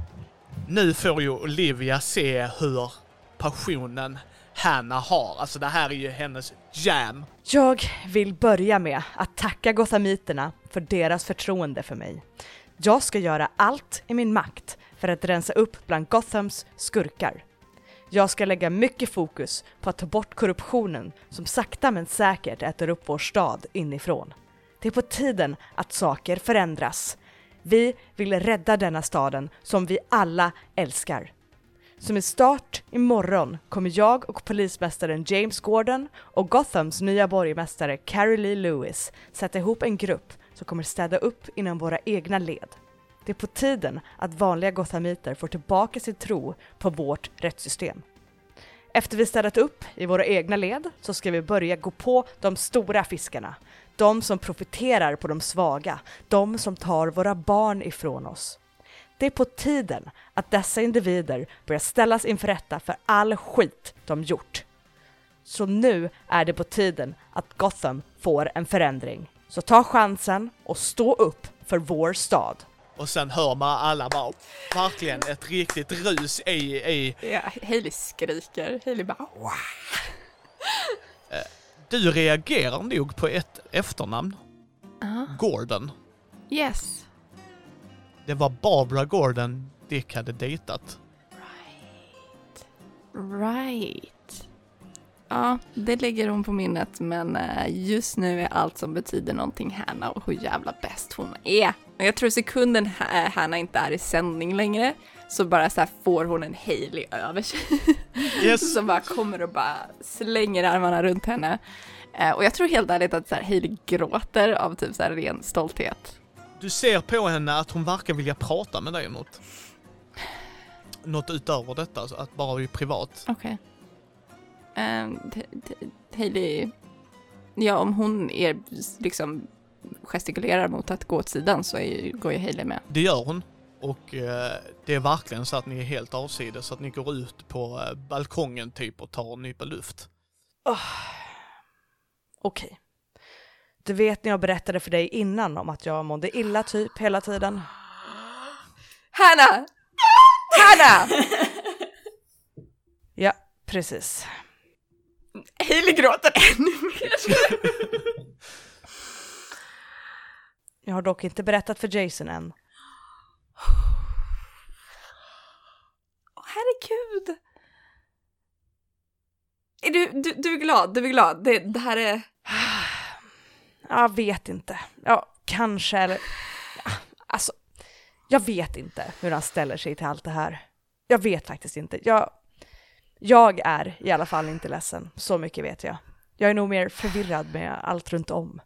nu får ju Olivia se hur passionen Hanna har. Alltså det här är ju hennes jam. Jag vill börja med att tacka gothamiterna för deras förtroende för mig. Jag ska göra allt i min makt för att rensa upp bland Gothams skurkar. Jag ska lägga mycket fokus på att ta bort korruptionen som sakta men säkert äter upp vår stad inifrån. Det är på tiden att saker förändras. Vi vill rädda denna staden som vi alla älskar. Så med start imorgon kommer jag och polismästaren James Gordon och Gothams nya borgmästare Carrie Lee Lewis sätta ihop en grupp som kommer städa upp inom våra egna led. Det är på tiden att vanliga gothamiter får tillbaka sin tro på vårt rättssystem. Efter vi städat upp i våra egna led så ska vi börja gå på de stora fiskarna. De som profiterar på de svaga, de som tar våra barn ifrån oss. Det är på tiden att dessa individer börjar ställas inför rätta för all skit de gjort. Så nu är det på tiden att Gotham får en förändring. Så ta chansen och stå upp för vår stad. Och sen hör man alla bara verkligen ett riktigt rus i, i Ja, Hailey skriker. Hailey bara wow. Du reagerar nog på ett efternamn. Ah, Gordon. yes. Det var Barbara Gordon Dick hade dejtat. Right. Right. Ja, det lägger hon på minnet, men eh, just nu är allt som betyder någonting Hanna och hur jävla bäst hon är. Jag tror sekunden eh, Hanna inte är i sändning längre så bara så här får hon en Hailey över sig. <laughs> Yes. som bara kommer och bara slänger armarna runt henne. Eh, och jag tror helt ärligt att så här, Hailey gråter av typ så här ren stolthet. Du ser på henne att hon verkar vilja prata med dig om något. Något utöver detta, så att bara i privat. Okej. T- Hailey, ja om hon är liksom gestikulerar mot att gå åt sidan så är, går ju Hailey med. Det gör hon. Och eh, det är verkligen så att ni är helt avsides, så att ni går ut på eh, balkongen typ och tar en nypa luft. Oh. Okej. Du vet när jag berättade för dig innan om att jag mådde illa typ hela tiden. Hanna! Hanna! <laughs> Ja, precis. Hailey gråter ännu mer. Jag har dock inte berättat för Jason än. Åh, herregud! Är du, du, du är glad, du är glad. Det, det här är... Jag vet inte. Ja, kanske eller... Ja, Alltså, jag vet inte hur han ställer sig till allt det här. Jag vet faktiskt inte. Jag, jag är i alla fall inte ledsen. Så mycket vet jag. Jag är nog mer förvirrad med allt runt om.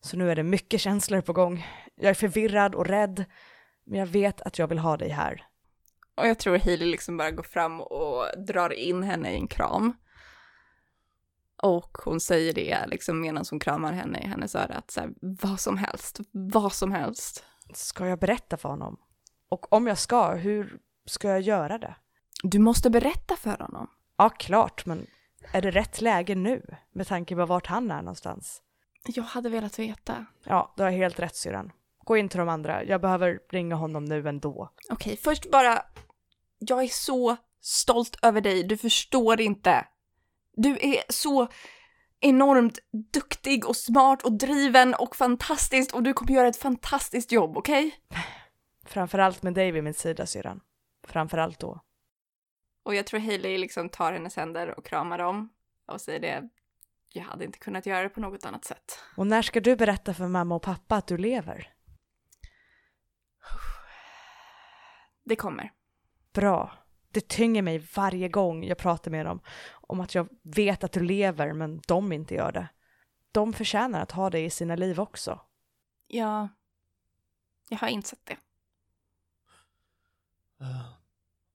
Så nu är det mycket känslor på gång. Jag är förvirrad och rädd. Men jag vet att jag vill ha dig här. Och jag tror Hailey liksom bara går fram och drar in henne i en kram. Och hon säger det liksom medan hon kramar henne i hennes öra att så här, vad som helst, vad som helst. Ska jag berätta för honom? Och om jag ska, hur ska jag göra det? Du måste berätta för honom. Ja, klart, men är det rätt läge nu? Med tanke på vart han är någonstans. Jag hade velat veta. Ja, du har helt rätt syrran. Gå in till de andra. Jag behöver ringa honom nu ändå. Okej, först bara, jag är så stolt över dig, du förstår inte. Du är så enormt duktig och smart och driven och fantastisk och du kommer göra ett fantastiskt jobb, okej? Framförallt med dig vid min sida syrran. Framförallt då. Och jag tror Hailey liksom tar hennes händer och kramar dem och säger det, jag hade inte kunnat göra det på något annat sätt. Och när ska du berätta för mamma och pappa att du lever? Det kommer. Bra. Det tynger mig varje gång jag pratar med dem om att jag vet att du lever men de inte gör det. De förtjänar att ha dig i sina liv också. Ja, jag har insett det. Eh,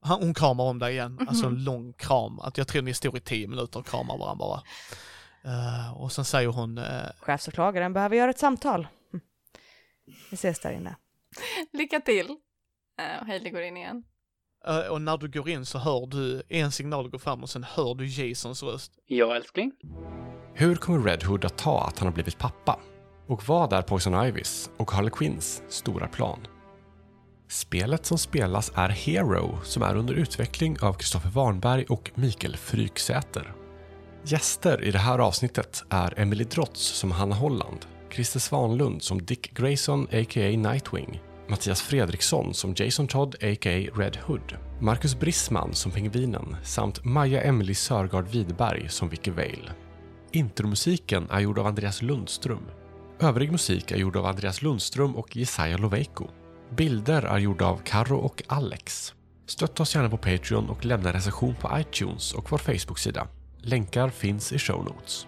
han- hon kramar om dig igen, alltså en Mhm. lång kram. Att jag tror ni står i tio minuter och kramar varandra bara. Eh, och sen säger hon, eh, Chefsåklagaren behöver göra ett samtal. Hm. Vi ses där inne. Lycka till! Och Hailey går in igen. Och när du går in så hör du en signal gå fram och sen hör du Jasons röst. Ja, älskling. Hur kommer Red Hood att ta att han har blivit pappa? Och vad är Poison Ivys och Harley Quinns stora plan? Spelet som spelas är Hero som är under utveckling av Kristoffer Warnberg och Mikael Fryksäter. Gäster i det här avsnittet är Emily Drotz som Hanna Holland, Christer Svanlund som Dick Grayson a.k.a. Nightwing, Mattias Fredriksson som Jason Todd a.k.a. Red Hood, Marcus Brissman som Pingvinen samt Maja Emily Sörgard Widberg som Vicky Vale. Intromusiken är gjord av Andreas Lundström. Övrig musik är gjord av Andreas Lundström och Jesaja Loveiko. Bilder är gjorda av Karo och Alex. Stötta oss gärna på Patreon och lämna recension på iTunes och vår Facebook-sida. Länkar finns i show notes.